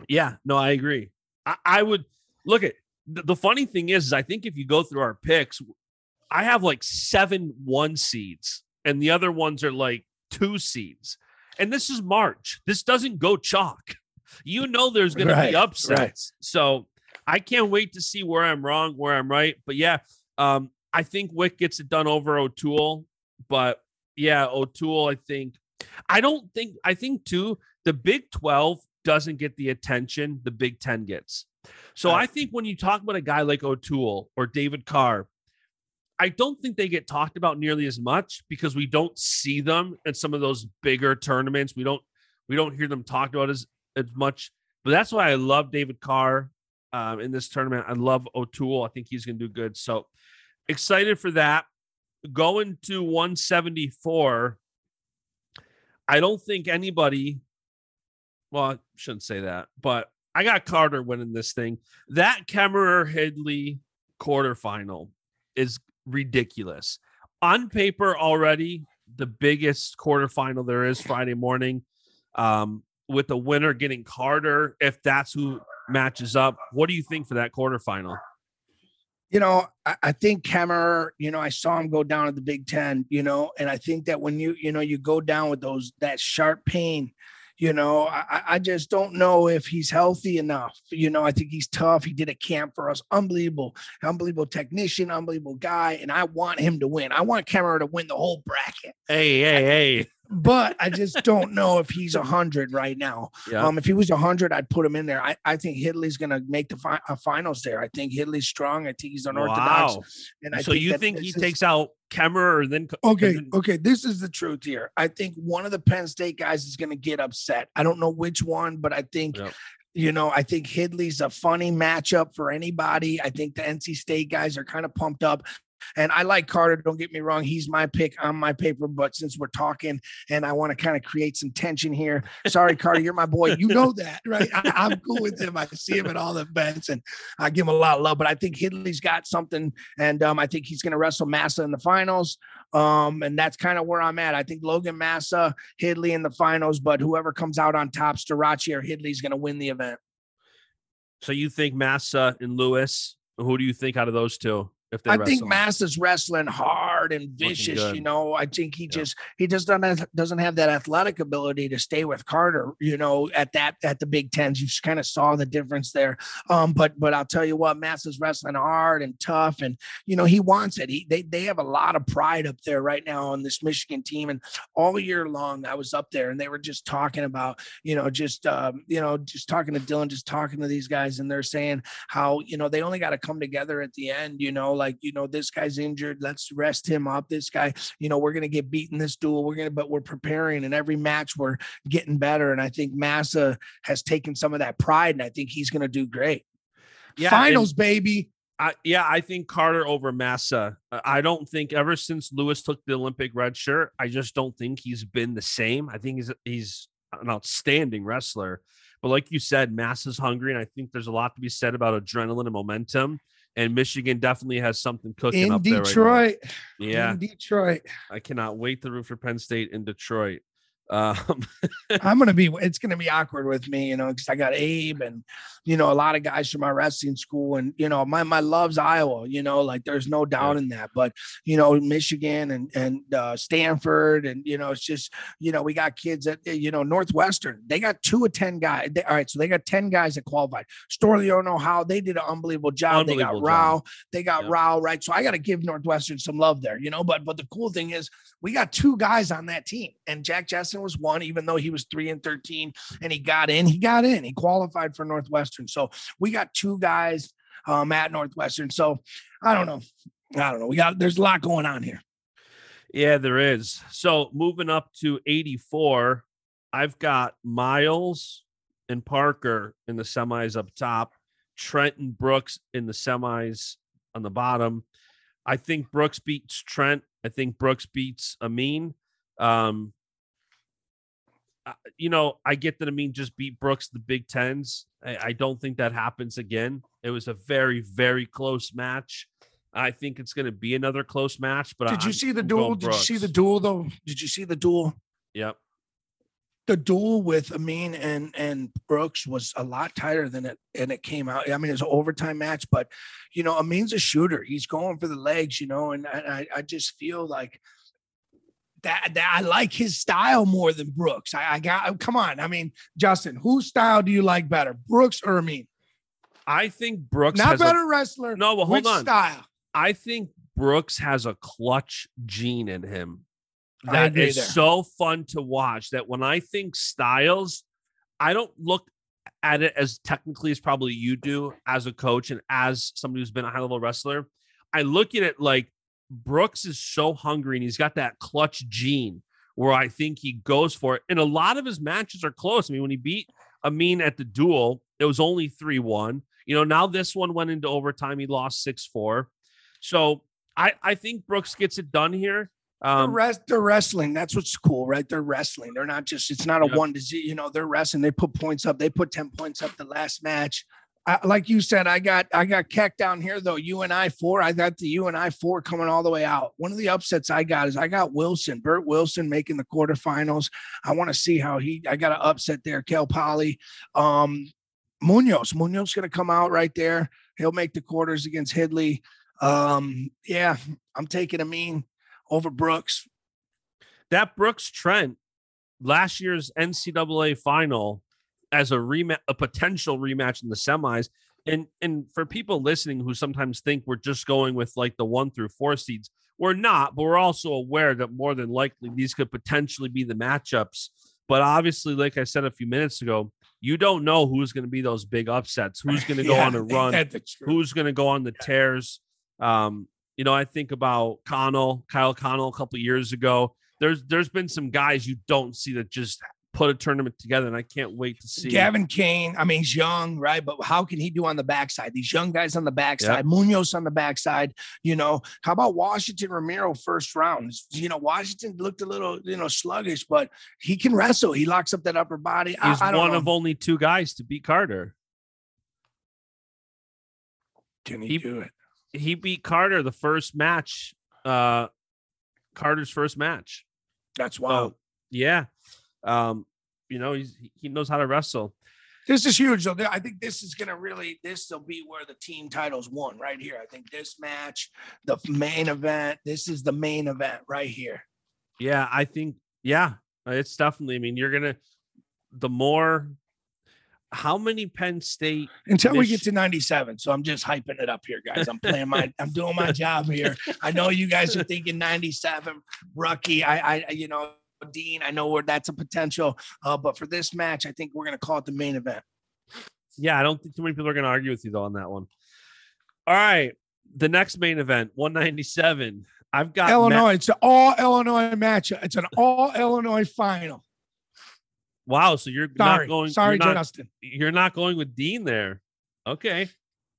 [SPEAKER 2] Yeah, no, I agree. I, I would look at the, the funny thing is, is I think if you go through our picks, I have like seven one seeds, and the other ones are like two seeds. And this is March. This doesn't go chalk. You know there's gonna be upsets. So I can't wait to see where I'm wrong, where I'm right. But yeah, um, I think Wick gets it done over O'Toole. But yeah, O'Toole, I think I don't think I think too, the Big 12 doesn't get the attention the Big 10 gets. So
[SPEAKER 3] Right.
[SPEAKER 2] I think when you talk about a guy like O'Toole or David Carr, I don't think they get talked about nearly as much because we don't see them at some of those bigger tournaments. We don't we don't hear them talked about as as much. But that's why I love David Carr um, in this tournament. I love O'Toole. I think he's going to do good. So excited for that. Going to 174. I don't think anybody. Well, I shouldn't say that, but I got Carter winning this thing. That Kemerer Hidlay quarterfinal is ridiculous. On paper, already the biggest quarterfinal there is Friday morning. Um, with the winner getting Carter, if that's who matches up. What do you think for that quarterfinal?
[SPEAKER 3] You know, I, I think Kemerer, you know, I saw him go down at the Big Ten, you know, and I think that when you, you know, you go down with those that sharp pain, You know, I, I just don't know if he's healthy enough. You know, I think he's tough. He did a camp for us. Unbelievable, unbelievable technician, unbelievable guy. And I want him to win. I want Kemerer to win the whole bracket.
[SPEAKER 2] Hey, hey, hey.
[SPEAKER 3] But I just don't know if he's a hundred right now.
[SPEAKER 2] Yeah.
[SPEAKER 3] Um, if he was a hundred, I'd put him in there. I, I think Hidlay's gonna make the fi- uh, finals there. I think Hidlay's strong. I think he's unorthodox.
[SPEAKER 2] Wow.
[SPEAKER 3] And I
[SPEAKER 2] so you think he
[SPEAKER 3] is-
[SPEAKER 2] takes out Kemerer or then
[SPEAKER 3] Okay,
[SPEAKER 2] and then-
[SPEAKER 3] okay. This is the truth here. I think one of the Penn State guys is going to get upset. I don't know which one, but I think,
[SPEAKER 2] Yep.
[SPEAKER 3] you know, I think Hidlay's a funny matchup for anybody. I think the NC State guys are kind of pumped up. And I like Carter. Don't get me wrong. He's my pick on my paper. But since we're talking and I want to kind of create some tension here, sorry, Carter, you're my boy. You know that, right? I, I'm cool with him. I see him at all the events and I give him a lot of love. But I think Hidlay's got something. And um, I think he's going to wrestle Massa in the finals. Um, and that's kind of where I'm at. I think Logan Massa, Hidlay in the finals, but whoever comes out on top, Starocci or Hidlay's going to win the event.
[SPEAKER 2] so you think Massa and Lewis? Who do you think out of those two? If they
[SPEAKER 3] I think
[SPEAKER 2] wrestle?
[SPEAKER 3] Massa's wrestling hard and vicious. You know, I think he
[SPEAKER 2] Yeah.
[SPEAKER 3] just he just doesn't doesn't have that athletic ability to stay with Carter. You know, at that at the Big Tens, you kind of saw the difference there. Um, but but I'll tell you what, Massa's wrestling hard and tough, and you know he wants it. He they they have a lot of pride up there right now on this Michigan team, and all year long I was up there and they were just talking about you know just um, you know just talking to Dylan, just talking to these guys, and they're saying how you know they only got to come together at the end. You know, like you know this guy's injured, let's rest him up. This guy, you know, we're gonna get beaten this duel. We're gonna, but we're preparing, and every match we're getting better. And I think Massa has taken some of that pride, and I think he's gonna do great.
[SPEAKER 2] Yeah, and-
[SPEAKER 3] Finals, baby.
[SPEAKER 2] I, yeah, I think Carter over Massa. I don't think ever since Lewis took the Olympic red shirt, I just don't think he's been the same. I think he's he's an outstanding wrestler. But like you said, Massa's hungry, and I think there's a lot to be said about adrenaline and momentum. And Michigan definitely has something cooking
[SPEAKER 3] In
[SPEAKER 2] up there. right.
[SPEAKER 3] Detroit.
[SPEAKER 2] yeah,
[SPEAKER 3] In Detroit.
[SPEAKER 2] I cannot wait to root for Penn State in Detroit. Um,
[SPEAKER 3] I'm gonna be. It's gonna be awkward with me, you know, because I got Abe and you know a lot of guys from my wrestling school, and you know my my loves Iowa. You know, like there's no doubt in that. But you know Michigan and and uh, Stanford, and you know it's just you know we got kids at you know Northwestern. They got two of ten guys. They, all right, so they got ten guys that qualified. Storley, know how they did an unbelievable job. they got
[SPEAKER 2] Unbelievable
[SPEAKER 3] Rao.
[SPEAKER 2] job.
[SPEAKER 3] They got
[SPEAKER 2] Yep.
[SPEAKER 3] Rao, right? So I got to give Northwestern some love there, you know. But but the cool thing is we got two guys on that team, and Jack Jessen was one, even though he was three and thirteen, and he got in. He got in. He qualified for Northwestern. So we got two guys um, at Northwestern. So I don't know. I don't know. We got there's a lot going on here.
[SPEAKER 2] Yeah, there is. So moving up to 84, I've got Myles and Parker in the semis up top, Trent and Brooks in the semis on the bottom. I think Brooks beats Trent. I think Brooks beats Amine. Um, you know, I get that Amine just beat Brooks the Big Tens. I, I don't think that happens again. It was a very, very close match. I think it's going to be another close match. But
[SPEAKER 3] Did you
[SPEAKER 2] I'm-
[SPEAKER 3] see the duel? Did you see the duel though? Did you see the duel?
[SPEAKER 2] Yep.
[SPEAKER 3] the duel with Amine and and Brooks was a lot tighter than it and it came out. I mean, it was an overtime match, but you know, Amine's a shooter. He's going for the legs, you know, and I I just feel like that that I like his style more than Brooks. I, I got oh, come on. I mean, Justin, whose style do you like better, Brooks or Amine?
[SPEAKER 2] I think Brooks
[SPEAKER 3] Not
[SPEAKER 2] has a-
[SPEAKER 3] better wrestler.
[SPEAKER 2] no, but hold on.
[SPEAKER 3] Style.
[SPEAKER 2] I think Brooks has a clutch gene in him that is
[SPEAKER 3] there.
[SPEAKER 2] so fun to watch. That when I think styles, I don't look at it as technically as probably you do as a coach and as somebody who's been a high level wrestler. I look at it like Brooks is so hungry and he's got that clutch gene where I think he goes for it. And a lot of his matches are close. I mean, when he beat Amine at the duel, it was only 3 1. You know, now this one went into overtime. He lost 6 4. So I, I think Brooks gets it done here.
[SPEAKER 3] They're,
[SPEAKER 2] Um,
[SPEAKER 3] res- they're wrestling. That's what's cool, right? They're wrestling. They're not just, it's not a one to. You know, they're wrestling. They put points up. They put 10 points up the last match. I, like you said, I got I got Keck down here though. You and I four. I got the U and I four coming all the way out. One of the upsets I got is I got Wilson, Bert Wilson making the quarterfinals. I want to see how he. I got an upset there. Cal Poly, um, Munoz. Munoz going to come out right there. He'll make the quarters against Hidlay. Um, yeah, I'm taking Amine over Brooks.
[SPEAKER 2] that Brooks Trent, last year's NCAA final as a rematch, a potential rematch in the semis. And and for people listening who sometimes think we're just going with like the one through four seeds, we're not, but we're also aware that more than likely these could potentially be the matchups. But obviously, like I said a few minutes ago, you don't know who's going to be those big upsets, who's going to go
[SPEAKER 3] Yeah,
[SPEAKER 2] on a run,
[SPEAKER 3] that the truth?
[SPEAKER 2] who's going to go on the tears. Um, you know, I think about Conel, Kyle Conel, a couple years ago. There's there's been some guys you don't see that just put a tournament together, and I can't wait to see.
[SPEAKER 3] Gavin Kane, I mean, he's young, right? But how can he do on the backside? These young guys on the backside, Munoz on the backside, you know. How about Washington Romero first round? You know, Washington looked a little, you know, sluggish, but he can wrestle. He locks up that upper body.
[SPEAKER 2] He's
[SPEAKER 3] I, don't
[SPEAKER 2] one
[SPEAKER 3] know.
[SPEAKER 2] of only two guys to beat Carter.
[SPEAKER 3] Can he,
[SPEAKER 2] he-
[SPEAKER 3] do it?
[SPEAKER 2] He beat Carter the first match, uh, Carter's first match.
[SPEAKER 3] That's
[SPEAKER 2] So,
[SPEAKER 3] wild.
[SPEAKER 2] yeah, um, you know he's he knows how to wrestle.
[SPEAKER 3] This is huge, though. I think this is going to really, this will be where the team titles won right here. I think this match, the main event, this is the main event right here.
[SPEAKER 2] Yeah, I think yeah, it's definitely. I mean, you're gonna the more. How many Penn State?
[SPEAKER 3] until we get to 97. So I'm just hyping it up here, guys. I'm playing my, I'm doing my job here. I know you guys are thinking 97, Rucky. I, I, you know, Dean, I know where that's a potential. Uh, but for this match, I think we're going to call it the main event.
[SPEAKER 2] Yeah, I don't think too many people are gonna argue with you though on that one. All right, the next main event, 197. I've got Ma-
[SPEAKER 3] Illinois. It's an all Illinois match. It's an all Illinois final.
[SPEAKER 2] wow, so you're
[SPEAKER 3] Sorry.
[SPEAKER 2] not going.
[SPEAKER 3] Sorry,
[SPEAKER 2] you're not,
[SPEAKER 3] Justin.
[SPEAKER 2] you're not going with Dean there. Okay.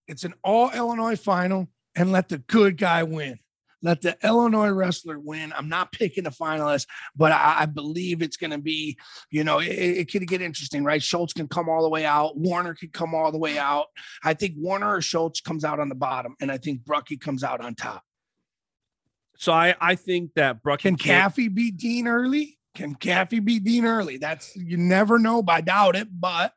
[SPEAKER 3] It's an all Illinois final and let the good guy win. Let the Illinois wrestler win. I'm not picking the finalist, but I, I believe it's going to be, you know, it, it could get interesting, right? Schultz can come all the way out. Warner could come all the way out. I think Warner or Schultz comes out on the bottom, and I think Brucki comes out on top.
[SPEAKER 2] So I I think that Bruck
[SPEAKER 3] Can Caffey beat Dean early? Can Caffey beat Dean early? That's you never know. But I doubt it. But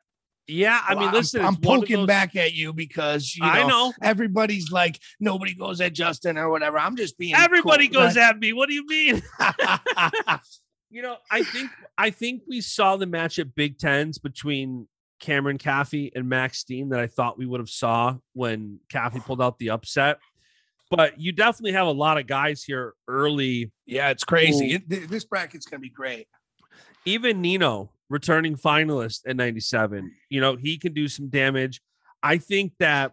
[SPEAKER 2] Yeah, I mean,
[SPEAKER 3] I'm-
[SPEAKER 2] listen,
[SPEAKER 3] I'm,
[SPEAKER 2] one
[SPEAKER 3] poking
[SPEAKER 2] those-
[SPEAKER 3] back at you because you know,
[SPEAKER 2] I know
[SPEAKER 3] everybody's like nobody goes at Justin or whatever. I'm just being
[SPEAKER 2] everybody
[SPEAKER 3] cool,
[SPEAKER 2] goes
[SPEAKER 3] right?
[SPEAKER 2] at me. What do you mean? you know, I think I think we saw the match at Big Tens between Cameron Caffey and Max Dean that I thought we would have saw when Caffey pulled out the upset. But you definitely have a lot of guys here early.
[SPEAKER 3] yeah, it's crazy. It- this bracket's gonna be great.
[SPEAKER 2] Even Nino, returning finalist at 97, you know, he can do some damage. I think that,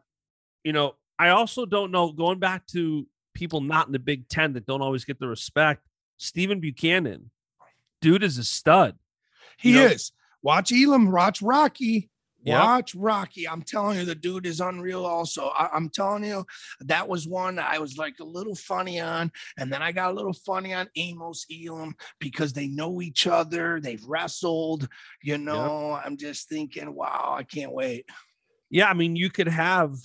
[SPEAKER 2] you know, I also don't know, going back to people not in the Big Ten that don't always get the respect, Stephen Buchanan, dude is a stud.
[SPEAKER 3] He
[SPEAKER 2] You know-
[SPEAKER 3] is. Watch Elam. Watch Rocky.
[SPEAKER 2] Yep.
[SPEAKER 3] Watch Rocky. I'm telling you, the dude is unreal. Also, I, am telling you, that was one I was like a little funny on, and then I got a little funny on Amos Elam because they know each other. They've wrestled. You know, I'm just thinking, wow, I can't wait.
[SPEAKER 2] Yeah, I mean, you could have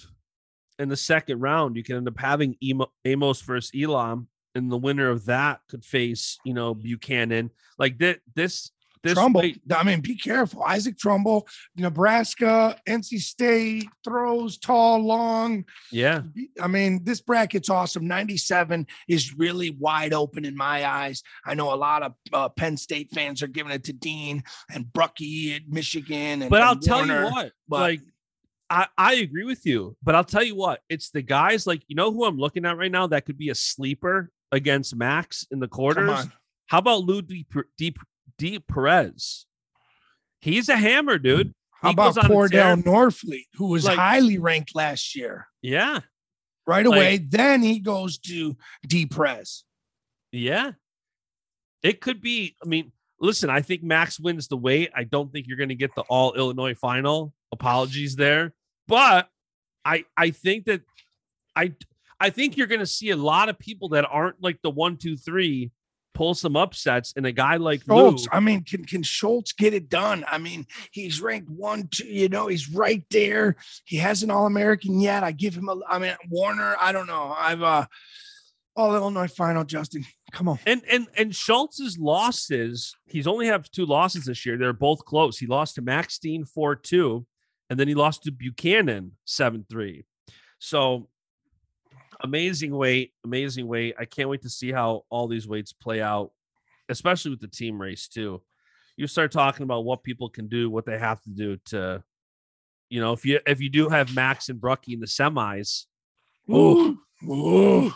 [SPEAKER 2] in the second round, you could end up having Amos versus Elam, and the winner of that could face, you know, Buchanan. Like that, this, this
[SPEAKER 3] Trumbo.
[SPEAKER 2] weight-
[SPEAKER 3] I mean, be careful. Isaac Trumbo, Nebraska, NC State throws tall, long.
[SPEAKER 2] yeah,
[SPEAKER 3] I mean, this bracket's awesome. 97 is really wide open in my eyes. I know a lot of uh, Penn State fans are giving it to Dean and Brucki at Michigan. And,
[SPEAKER 2] but I'll
[SPEAKER 3] and
[SPEAKER 2] tell
[SPEAKER 3] Warner,
[SPEAKER 2] you what,
[SPEAKER 3] but-
[SPEAKER 2] like, I, I agree with you, but I'll tell you what, it's the guys like you know who I'm looking at right now that could be a sleeper against Max in the quarters. How about Lou D, D, DePrez? He's a hammer, dude. Hmm.
[SPEAKER 3] How
[SPEAKER 2] He
[SPEAKER 3] about
[SPEAKER 2] goes on a
[SPEAKER 3] Cordell. Norfleet, who was
[SPEAKER 2] Like-
[SPEAKER 3] highly ranked last year?
[SPEAKER 2] Yeah,
[SPEAKER 3] Right
[SPEAKER 2] Like-
[SPEAKER 3] away. then he goes to DePrez.
[SPEAKER 2] Yeah. It could be. I mean, listen, I think Max wins the weight. I don't think you're going to get the all Illinois final. Apologies there. But I I think that I I think you're going to see a lot of people that aren't like the one, two, three pull some upsets and a guy like Lou.
[SPEAKER 3] I mean, can can Schultz get it done? I mean, he's ranked one, two. You know, he's right there. He hasn't All American yet. I give him a. I mean, Warner. I don't know. I've uh, All Illinois final. Justin, come on.
[SPEAKER 2] And and and Schultz's losses, he's only have two losses this year. They're both close. He lost to Max Dean 4-2, and then he lost to Buchanan 7-3. So amazing weight, amazing weight. I can't wait to see how all these weights play out, especially with the team race too. you start talking about what people can do, what they have to do to, you know, if you if you do have Max and Brucki in the semis.
[SPEAKER 3] Ooh. Ooh.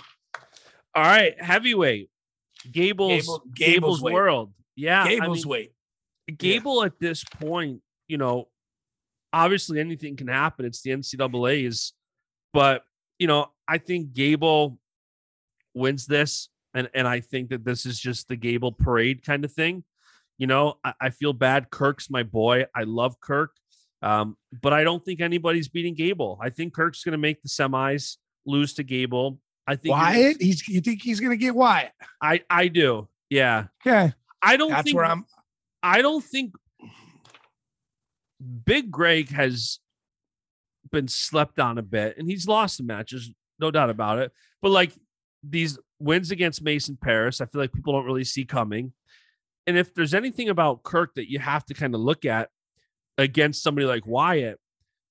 [SPEAKER 2] All right, heavyweight. Gable's
[SPEAKER 3] Gable-
[SPEAKER 2] Gable's,
[SPEAKER 3] Gable's
[SPEAKER 2] world. Yeah, I
[SPEAKER 3] Gable's
[SPEAKER 2] mean,
[SPEAKER 3] weight.
[SPEAKER 2] Gable at this point, you know, obviously anything can happen. It's the NCAA's, but you know, I think Gable wins this, and and I think that this is just the Gable parade kind of thing. You know, I, I feel bad. Kirk's my boy. I love Kirk, um, but I don't think anybody's beating Gable. I think Kirk's going to make the semis, lose to Gable. I think
[SPEAKER 3] Wyatt. He's. You think he's gonna get Wyatt?
[SPEAKER 2] I I do. Yeah,
[SPEAKER 3] Okay.
[SPEAKER 2] I don't
[SPEAKER 3] That's
[SPEAKER 2] think
[SPEAKER 3] where I'm.
[SPEAKER 2] I don't think Big Greg has been slept on a bit, and he's lost the matches, no doubt about it. But like these wins against Mason Parris, I feel like people don't really see coming. And if there's anything about Kirk that you have to kind of look at against somebody like Wyatt,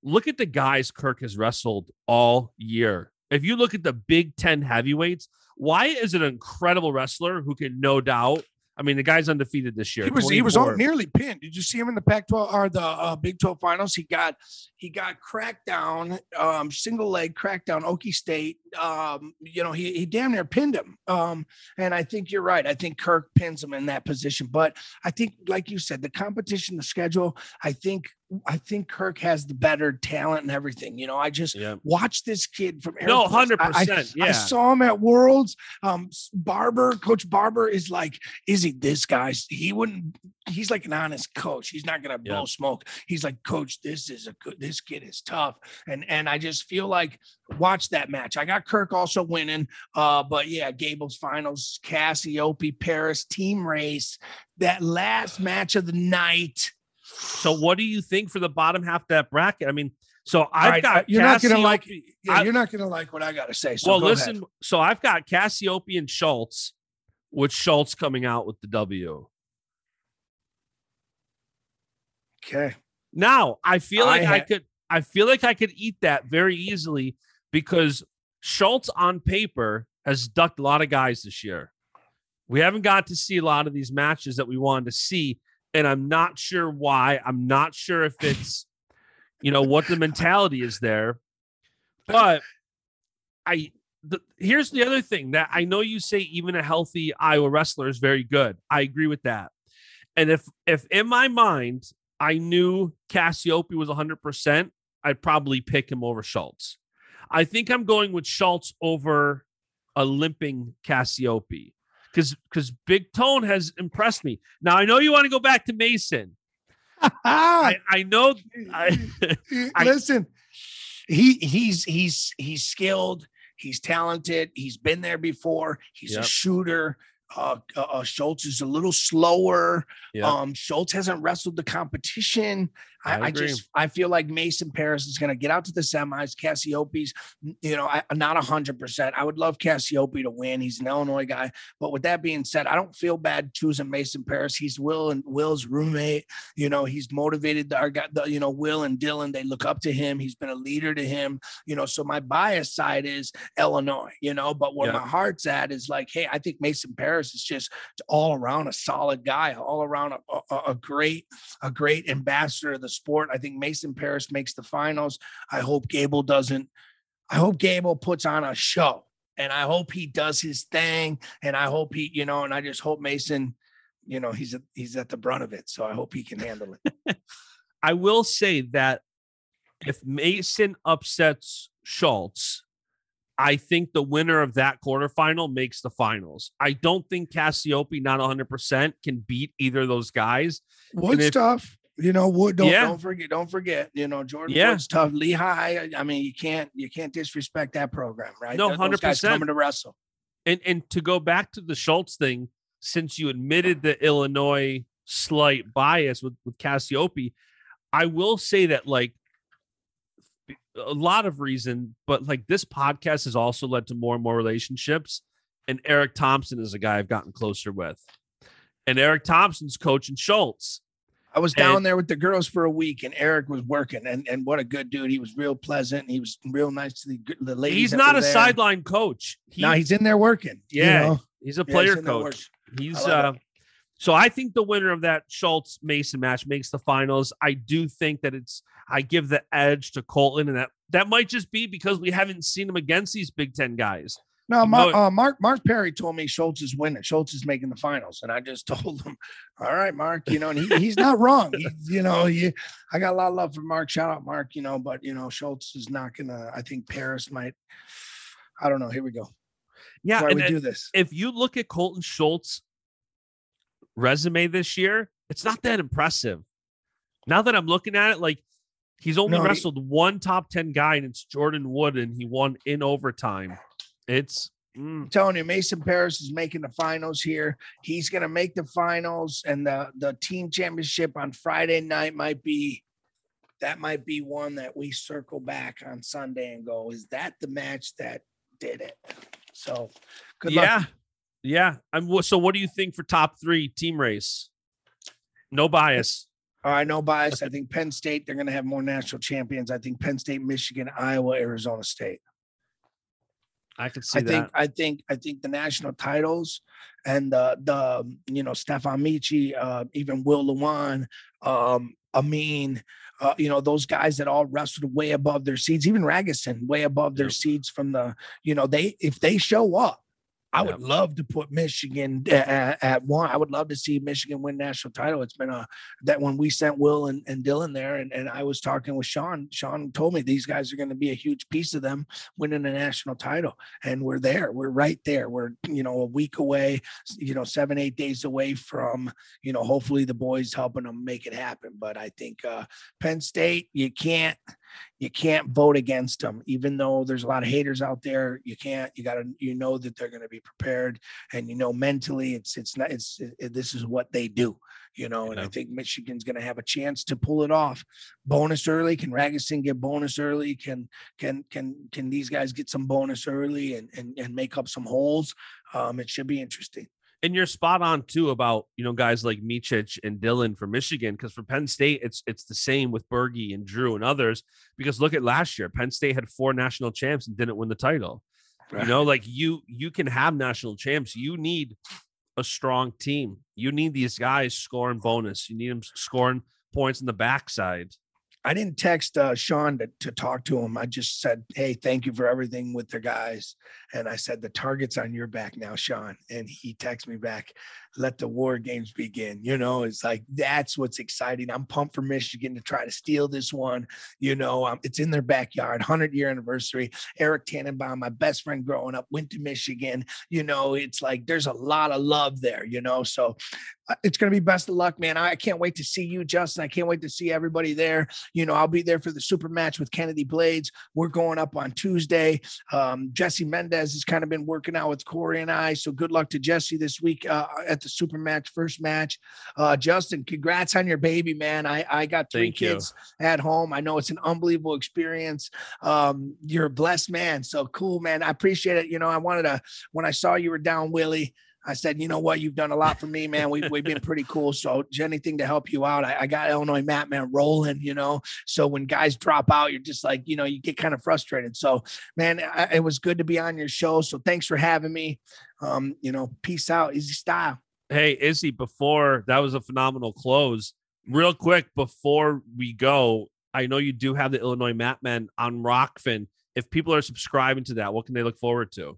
[SPEAKER 2] look at the guys Kirk has wrestled all year. If you look at the Big Ten heavyweights, Wyatt is an incredible wrestler who can no doubt. I mean, the guy's undefeated this year.
[SPEAKER 3] He was he was
[SPEAKER 2] 24.
[SPEAKER 3] on nearly pinned. Did you see him in the Pac-12 or the uh, Big 12 finals? He got he got cracked down, um, single leg cracked down Okie State. Um, you know, he he damn near pinned him. Um, and I think you're right. I think Kirk pins him in that position. But I think, like you said, the competition, the schedule. I think I think Kirk has the better talent and everything. You know, I just
[SPEAKER 2] Yeah.
[SPEAKER 3] watch this kid from
[SPEAKER 2] No,
[SPEAKER 3] Airforce.
[SPEAKER 2] hundred percent.
[SPEAKER 3] I saw him at Worlds. Um, Barber, Coach Barber is like, is he this guy? He wouldn't. He's like an honest coach. He's not gonna blow
[SPEAKER 2] Yeah.
[SPEAKER 3] smoke. He's like, Coach, this is a good. This kid is tough, and and I just feel like watch that match. I got Kirk also winning. Uh, but yeah, Gable's finals, Cassioppi, Parris team race. That last match of the night.
[SPEAKER 2] So, what do you think for the bottom half of that bracket? I mean, so I've
[SPEAKER 3] right,
[SPEAKER 2] got
[SPEAKER 3] uh, you're not gonna like- Yeah,
[SPEAKER 2] I-
[SPEAKER 3] you're not gonna like what I gotta say. So
[SPEAKER 2] well,
[SPEAKER 3] go
[SPEAKER 2] listen.
[SPEAKER 3] ahead.
[SPEAKER 2] So I've got Cassioppi and Schultz, with Schultz coming out with the W.
[SPEAKER 3] Okay.
[SPEAKER 2] Now I feel like
[SPEAKER 3] I
[SPEAKER 2] I, could. I feel like I could eat that very easily because Schultz on paper has ducked a lot of guys this year. We haven't got to see a lot of these matches that we wanted to see, and I'm not sure why. I'm not sure if it's, you know, what the mentality is there. But I the, here's the other thing that I know you say even a healthy Iowa wrestler is very good. I agree with that. And if if in my mind I knew Cassioppi was 100%, I'd probably pick him over Schultz. I think I'm going with Schultz over a limping Cassioppi because because Big Tone has impressed me. Now I know you want to go back to Mason. I, I know I, I-
[SPEAKER 3] listen he he's he's he's skilled he's talented he's been there before he's
[SPEAKER 2] Yep.
[SPEAKER 3] a shooter uh, uh, uh, Schultz is a little slower.
[SPEAKER 2] Yep.
[SPEAKER 3] Um, Schultz hasn't wrestled the competition. I,
[SPEAKER 2] I
[SPEAKER 3] I, just I feel like Mason Parris is going to get out to the semis. Cassiopes, you know, I, not a hundred percent. I would love Cassioppi to win. He's an Illinois guy. But with that being said, I don't feel bad choosing Mason Parris. He's Will and Will's roommate. You know, he's motivated. Our guy, the, you know, Will and Dylan, they look up to him. He's been a leader to him. You know, so my bias side is Illinois. You know, but where
[SPEAKER 2] Yeah.
[SPEAKER 3] my heart's at is like, hey, I think Mason Parris is just all around a solid guy, all around a, a, a great, a great ambassador of the sport. I think Mason Parris makes the finals. I hope Gable doesn't. I hope Gable puts on a show, and I hope he does his thing, and I hope he, you know, and I just hope Mason, you know, he's at, he's at the brunt of it. So I hope he can handle it.
[SPEAKER 2] I will say that if Mason upsets Schultz, I think the winner of that quarterfinal makes the finals. I don't think Cassioppi, not 100%, can beat either of those guys.
[SPEAKER 3] Wood's
[SPEAKER 2] if-
[SPEAKER 3] tough. You know, Wood. Don't
[SPEAKER 2] Yeah.
[SPEAKER 3] don't forget. Don't forget. You know, Jordan
[SPEAKER 2] Yeah.
[SPEAKER 3] Wood's tough. Lehigh. I mean, you can't you can't disrespect that program, right?
[SPEAKER 2] No,
[SPEAKER 3] Th-
[SPEAKER 2] 100%.
[SPEAKER 3] coming to wrestle.
[SPEAKER 2] And and to go back to the Schultz thing, since you admitted the Illinois slight bias with, with Cassioppi, I will say that like a lot of reason, but like this podcast has also led to more and more relationships. And Eric Thompson is a guy I've gotten closer with. And Eric Thompson's coaching Schultz.
[SPEAKER 3] I was down
[SPEAKER 2] And-
[SPEAKER 3] there with the girls for a week, and Eric was working, and and what a good dude. He was real pleasant. He was real nice to the, the ladies.
[SPEAKER 2] He's not a
[SPEAKER 3] there.
[SPEAKER 2] sideline coach. He,
[SPEAKER 3] no, he's in there working. you
[SPEAKER 2] Yeah,
[SPEAKER 3] know?
[SPEAKER 2] he's a player
[SPEAKER 3] in there
[SPEAKER 2] coach. He's uh So I think the winner of that Schultz Mason match makes the finals. I do think that it's I give the edge to Cohlton, and that that might just be because we haven't seen him against these Big Ten guys.
[SPEAKER 3] No, Mark, uh, Mark Mark Perry told me Schultz is winning. Schultz is making the finals, and I just told him, "All right, Mark. You know, and he, he's not wrong. He, you know, he, I got a lot of love for Mark. Shout out, Mark. You know, but you know, Schultz is not gonna. I think Parris might. I don't know. Here we go.
[SPEAKER 2] Yeah,
[SPEAKER 3] That's why
[SPEAKER 2] and
[SPEAKER 3] we do this.
[SPEAKER 2] if you look at Cohlton Schultz resume this year, it's not that impressive. Now that I'm looking at it, like he's only
[SPEAKER 3] No,
[SPEAKER 2] wrestled one top 10 guy, and it's Jordan Wood, and he won in overtime. It's mm,
[SPEAKER 3] I'm telling you, Mason Parris is making the finals here. He's going to make the finals, and the the team championship on Friday night might be that might be one that we circle back on Sunday and go, is that the match that did it? So, good
[SPEAKER 2] yeah.
[SPEAKER 3] luck.
[SPEAKER 2] Yeah. I'm so what do you think for top three team race? No bias.
[SPEAKER 3] All right, no bias. I think Penn State, they're going to have more national champions. I think Penn State, Michigan, Iowa, Arizona State.
[SPEAKER 2] I could see
[SPEAKER 3] I think. I think I think the national titles and the the you know Stefan Micic, uh, even Will Lewan, um, Amine, uh, you know those guys that all wrestled way above their seeds. Even Ragusin, way above their
[SPEAKER 2] Yep.
[SPEAKER 3] seeds from the you know they if they show up. I would love to put Michigan at, at one. I would love to see Michigan win national title. It's been a that when we sent Will and, and Dylan there, and, and I was talking with Sean. Sean told me these guys are going to be a huge piece of them winning a national title and we're there we're right there we're you know a week away you know seven eight days away from you know hopefully the boys helping them make it happen but i think uh penn state you can't you can't vote against them even though there's a lot of haters out there you can't you got to you know that they're going to be prepared. And you know mentally it's it's not it's it, this is what they do you know and i think michigan's going to have a chance to pull it off. Bonus early can Ragusin get bonus early? Can can can can these guys get some bonus early and and, and make up some holes? Um it should be interesting
[SPEAKER 2] and you're spot on too about you know guys like Micic and Dylan for Michigan because for Penn State it's it's the same with Bergie and Drew and others because look at last year Penn State had four national champs and didn't win the title. You know, like you you can have national champs. You need a strong team. You need these guys scoring bonus. You need them scoring points in the backside.
[SPEAKER 3] I didn't text uh, Sean to, to talk to him. I just said, "Hey, thank you for everything with the guys." And I said, "The target's on your back now, Sean." And he texted me back, "Let the war games begin." You know, it's like that's what's exciting. I'm pumped for Michigan to try to steal this one. You know, um, it's in their backyard, hundred year anniversary. Eric Tannenbaum, my best friend growing up, went to Michigan. You know, it's like there's a lot of love there. You know, so uh, it's going to be best of luck, man. I I can't wait to see you, Justin. I can't wait to see everybody there. You know, I'll be there for the super match with Kennedy Blades. We're going up on Tuesday. Um, Jesse Mendez has kind of been working out with Corey and I. So good luck to Jesse this week uh, at the super match, first match. Uh, Justin, congrats on your baby, man. I, I got three
[SPEAKER 2] Thank you.
[SPEAKER 3] kids at home. I know it's an unbelievable experience. Um, you're a blessed man. So cool, man. I appreciate it. You know, I wanted to, when I saw you were down, Willie, I said, you know what, you've done a lot for me, man. We've, we've been pretty cool. So anything to help you out. I, I got Illinois Mat Man rolling, you know. So when guys drop out, you're just like, you know, you get kind of frustrated. So man, I, it was good to be on your show. So thanks for having me. Um, you know, peace out, easy style.
[SPEAKER 2] Hey, Izzy, before that was a phenomenal close. Real quick before we go, I know you do have the Illinois Matmen on Rokfin. If people are subscribing to that, what can they look forward to?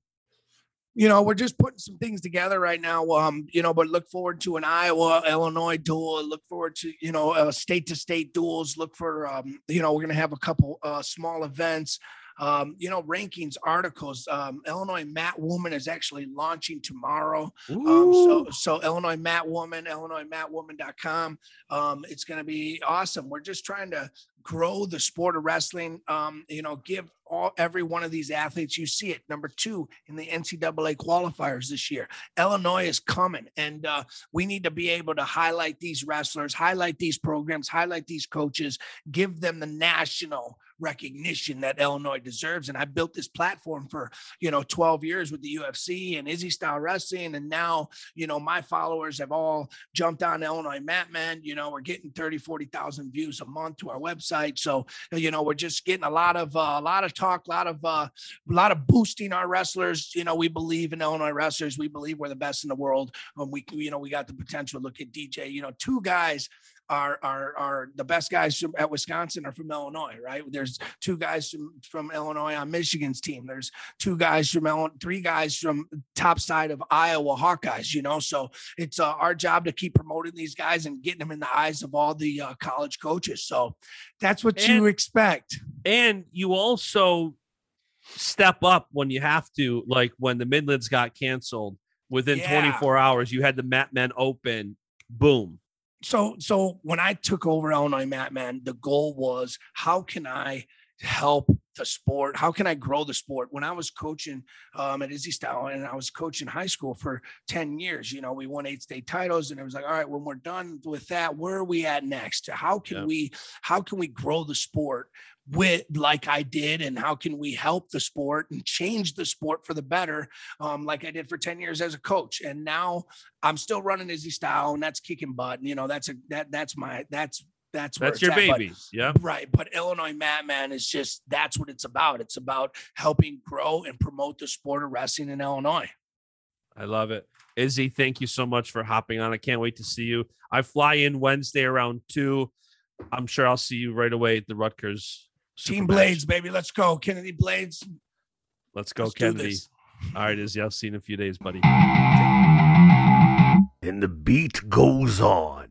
[SPEAKER 3] you know, we're just putting some things together right now. Um, you know, but look forward to an Iowa Illinois duel. Look forward to you know state to state duels. Look for um, you know, we're gonna have a couple uh, small events. Um, you know, rankings, articles. Um, Illinois Mat Woman is actually launching tomorrow. Um, so, so Illinois Mat Woman, IllinoisMattWoman.com. Um, it's going to be awesome. We're just trying to grow the sport of wrestling. Um, you know, give all every one of these athletes. You see it. Number two in the NCAA qualifiers this year. Illinois is coming, and uh, we need to be able to highlight these wrestlers, highlight these programs, highlight these coaches, give them the national recognition that Illinois deserves. And I built this platform for, you know, 12 years with the UFC and Izzy style wrestling. And now, you know, my followers have all jumped on Illinois Mat Men. You know, we're getting 30, 40,000 views a month to our website. So, you know, we're just getting a lot of, uh, a lot of talk, a lot of, uh, a lot of boosting our wrestlers. You know, we believe in Illinois wrestlers. We believe we're the best in the world. Um, we, you know, we got the potential. Look at DJ, you know, two guys are are are the best guys from at Wisconsin are from Illinois, right? There's two guys from from Illinois on Michigan's team. There's two guys from Illinois, three guys from top side of Iowa Hawkeyes. You know, so it's uh, our job to keep promoting these guys and getting them in the eyes of all the uh, college coaches. So that's what
[SPEAKER 2] And-
[SPEAKER 3] you expect.
[SPEAKER 2] And you also step up when you have to, like when the Midlands got canceled. Within
[SPEAKER 3] Yeah.
[SPEAKER 2] 24 hours, you had the Mat Men open. Boom.
[SPEAKER 3] So so when I took over Illinois Mat Man, the goal was how can I help the sport? How can I grow the sport? When I was coaching um, at Izzy Style and I was coaching high school for 10 years, you know, we won eight state titles and it was like, all right, when we're done with that, where are we at next? How can
[SPEAKER 2] Yeah.
[SPEAKER 3] we how can we grow the sport with like I did and how can we help the sport and change the sport for the better um, like I did for 10 years as a coach and now I'm still running Izzy style and that's kicking butt and you know that's a that that's my that's that's where
[SPEAKER 2] That's your
[SPEAKER 3] at.
[SPEAKER 2] Baby. yeah.
[SPEAKER 3] Right. But Illinois Mat Man is just that's what it's about. It's about helping grow and promote the sport of wrestling in Illinois.
[SPEAKER 2] I love it. Izzy, thank you so much for hopping on. I can't wait to see you. I fly in Wednesday around two. I'm sure I'll see you right away at the Rutgers.
[SPEAKER 3] Team
[SPEAKER 2] Supermatch.
[SPEAKER 3] Blades, baby. Let's go. Kennedy Blades.
[SPEAKER 2] Let's go,
[SPEAKER 3] Let's
[SPEAKER 2] Kennedy. All right, Izzy. I'll see you in a few days, buddy.
[SPEAKER 1] And the beat goes on.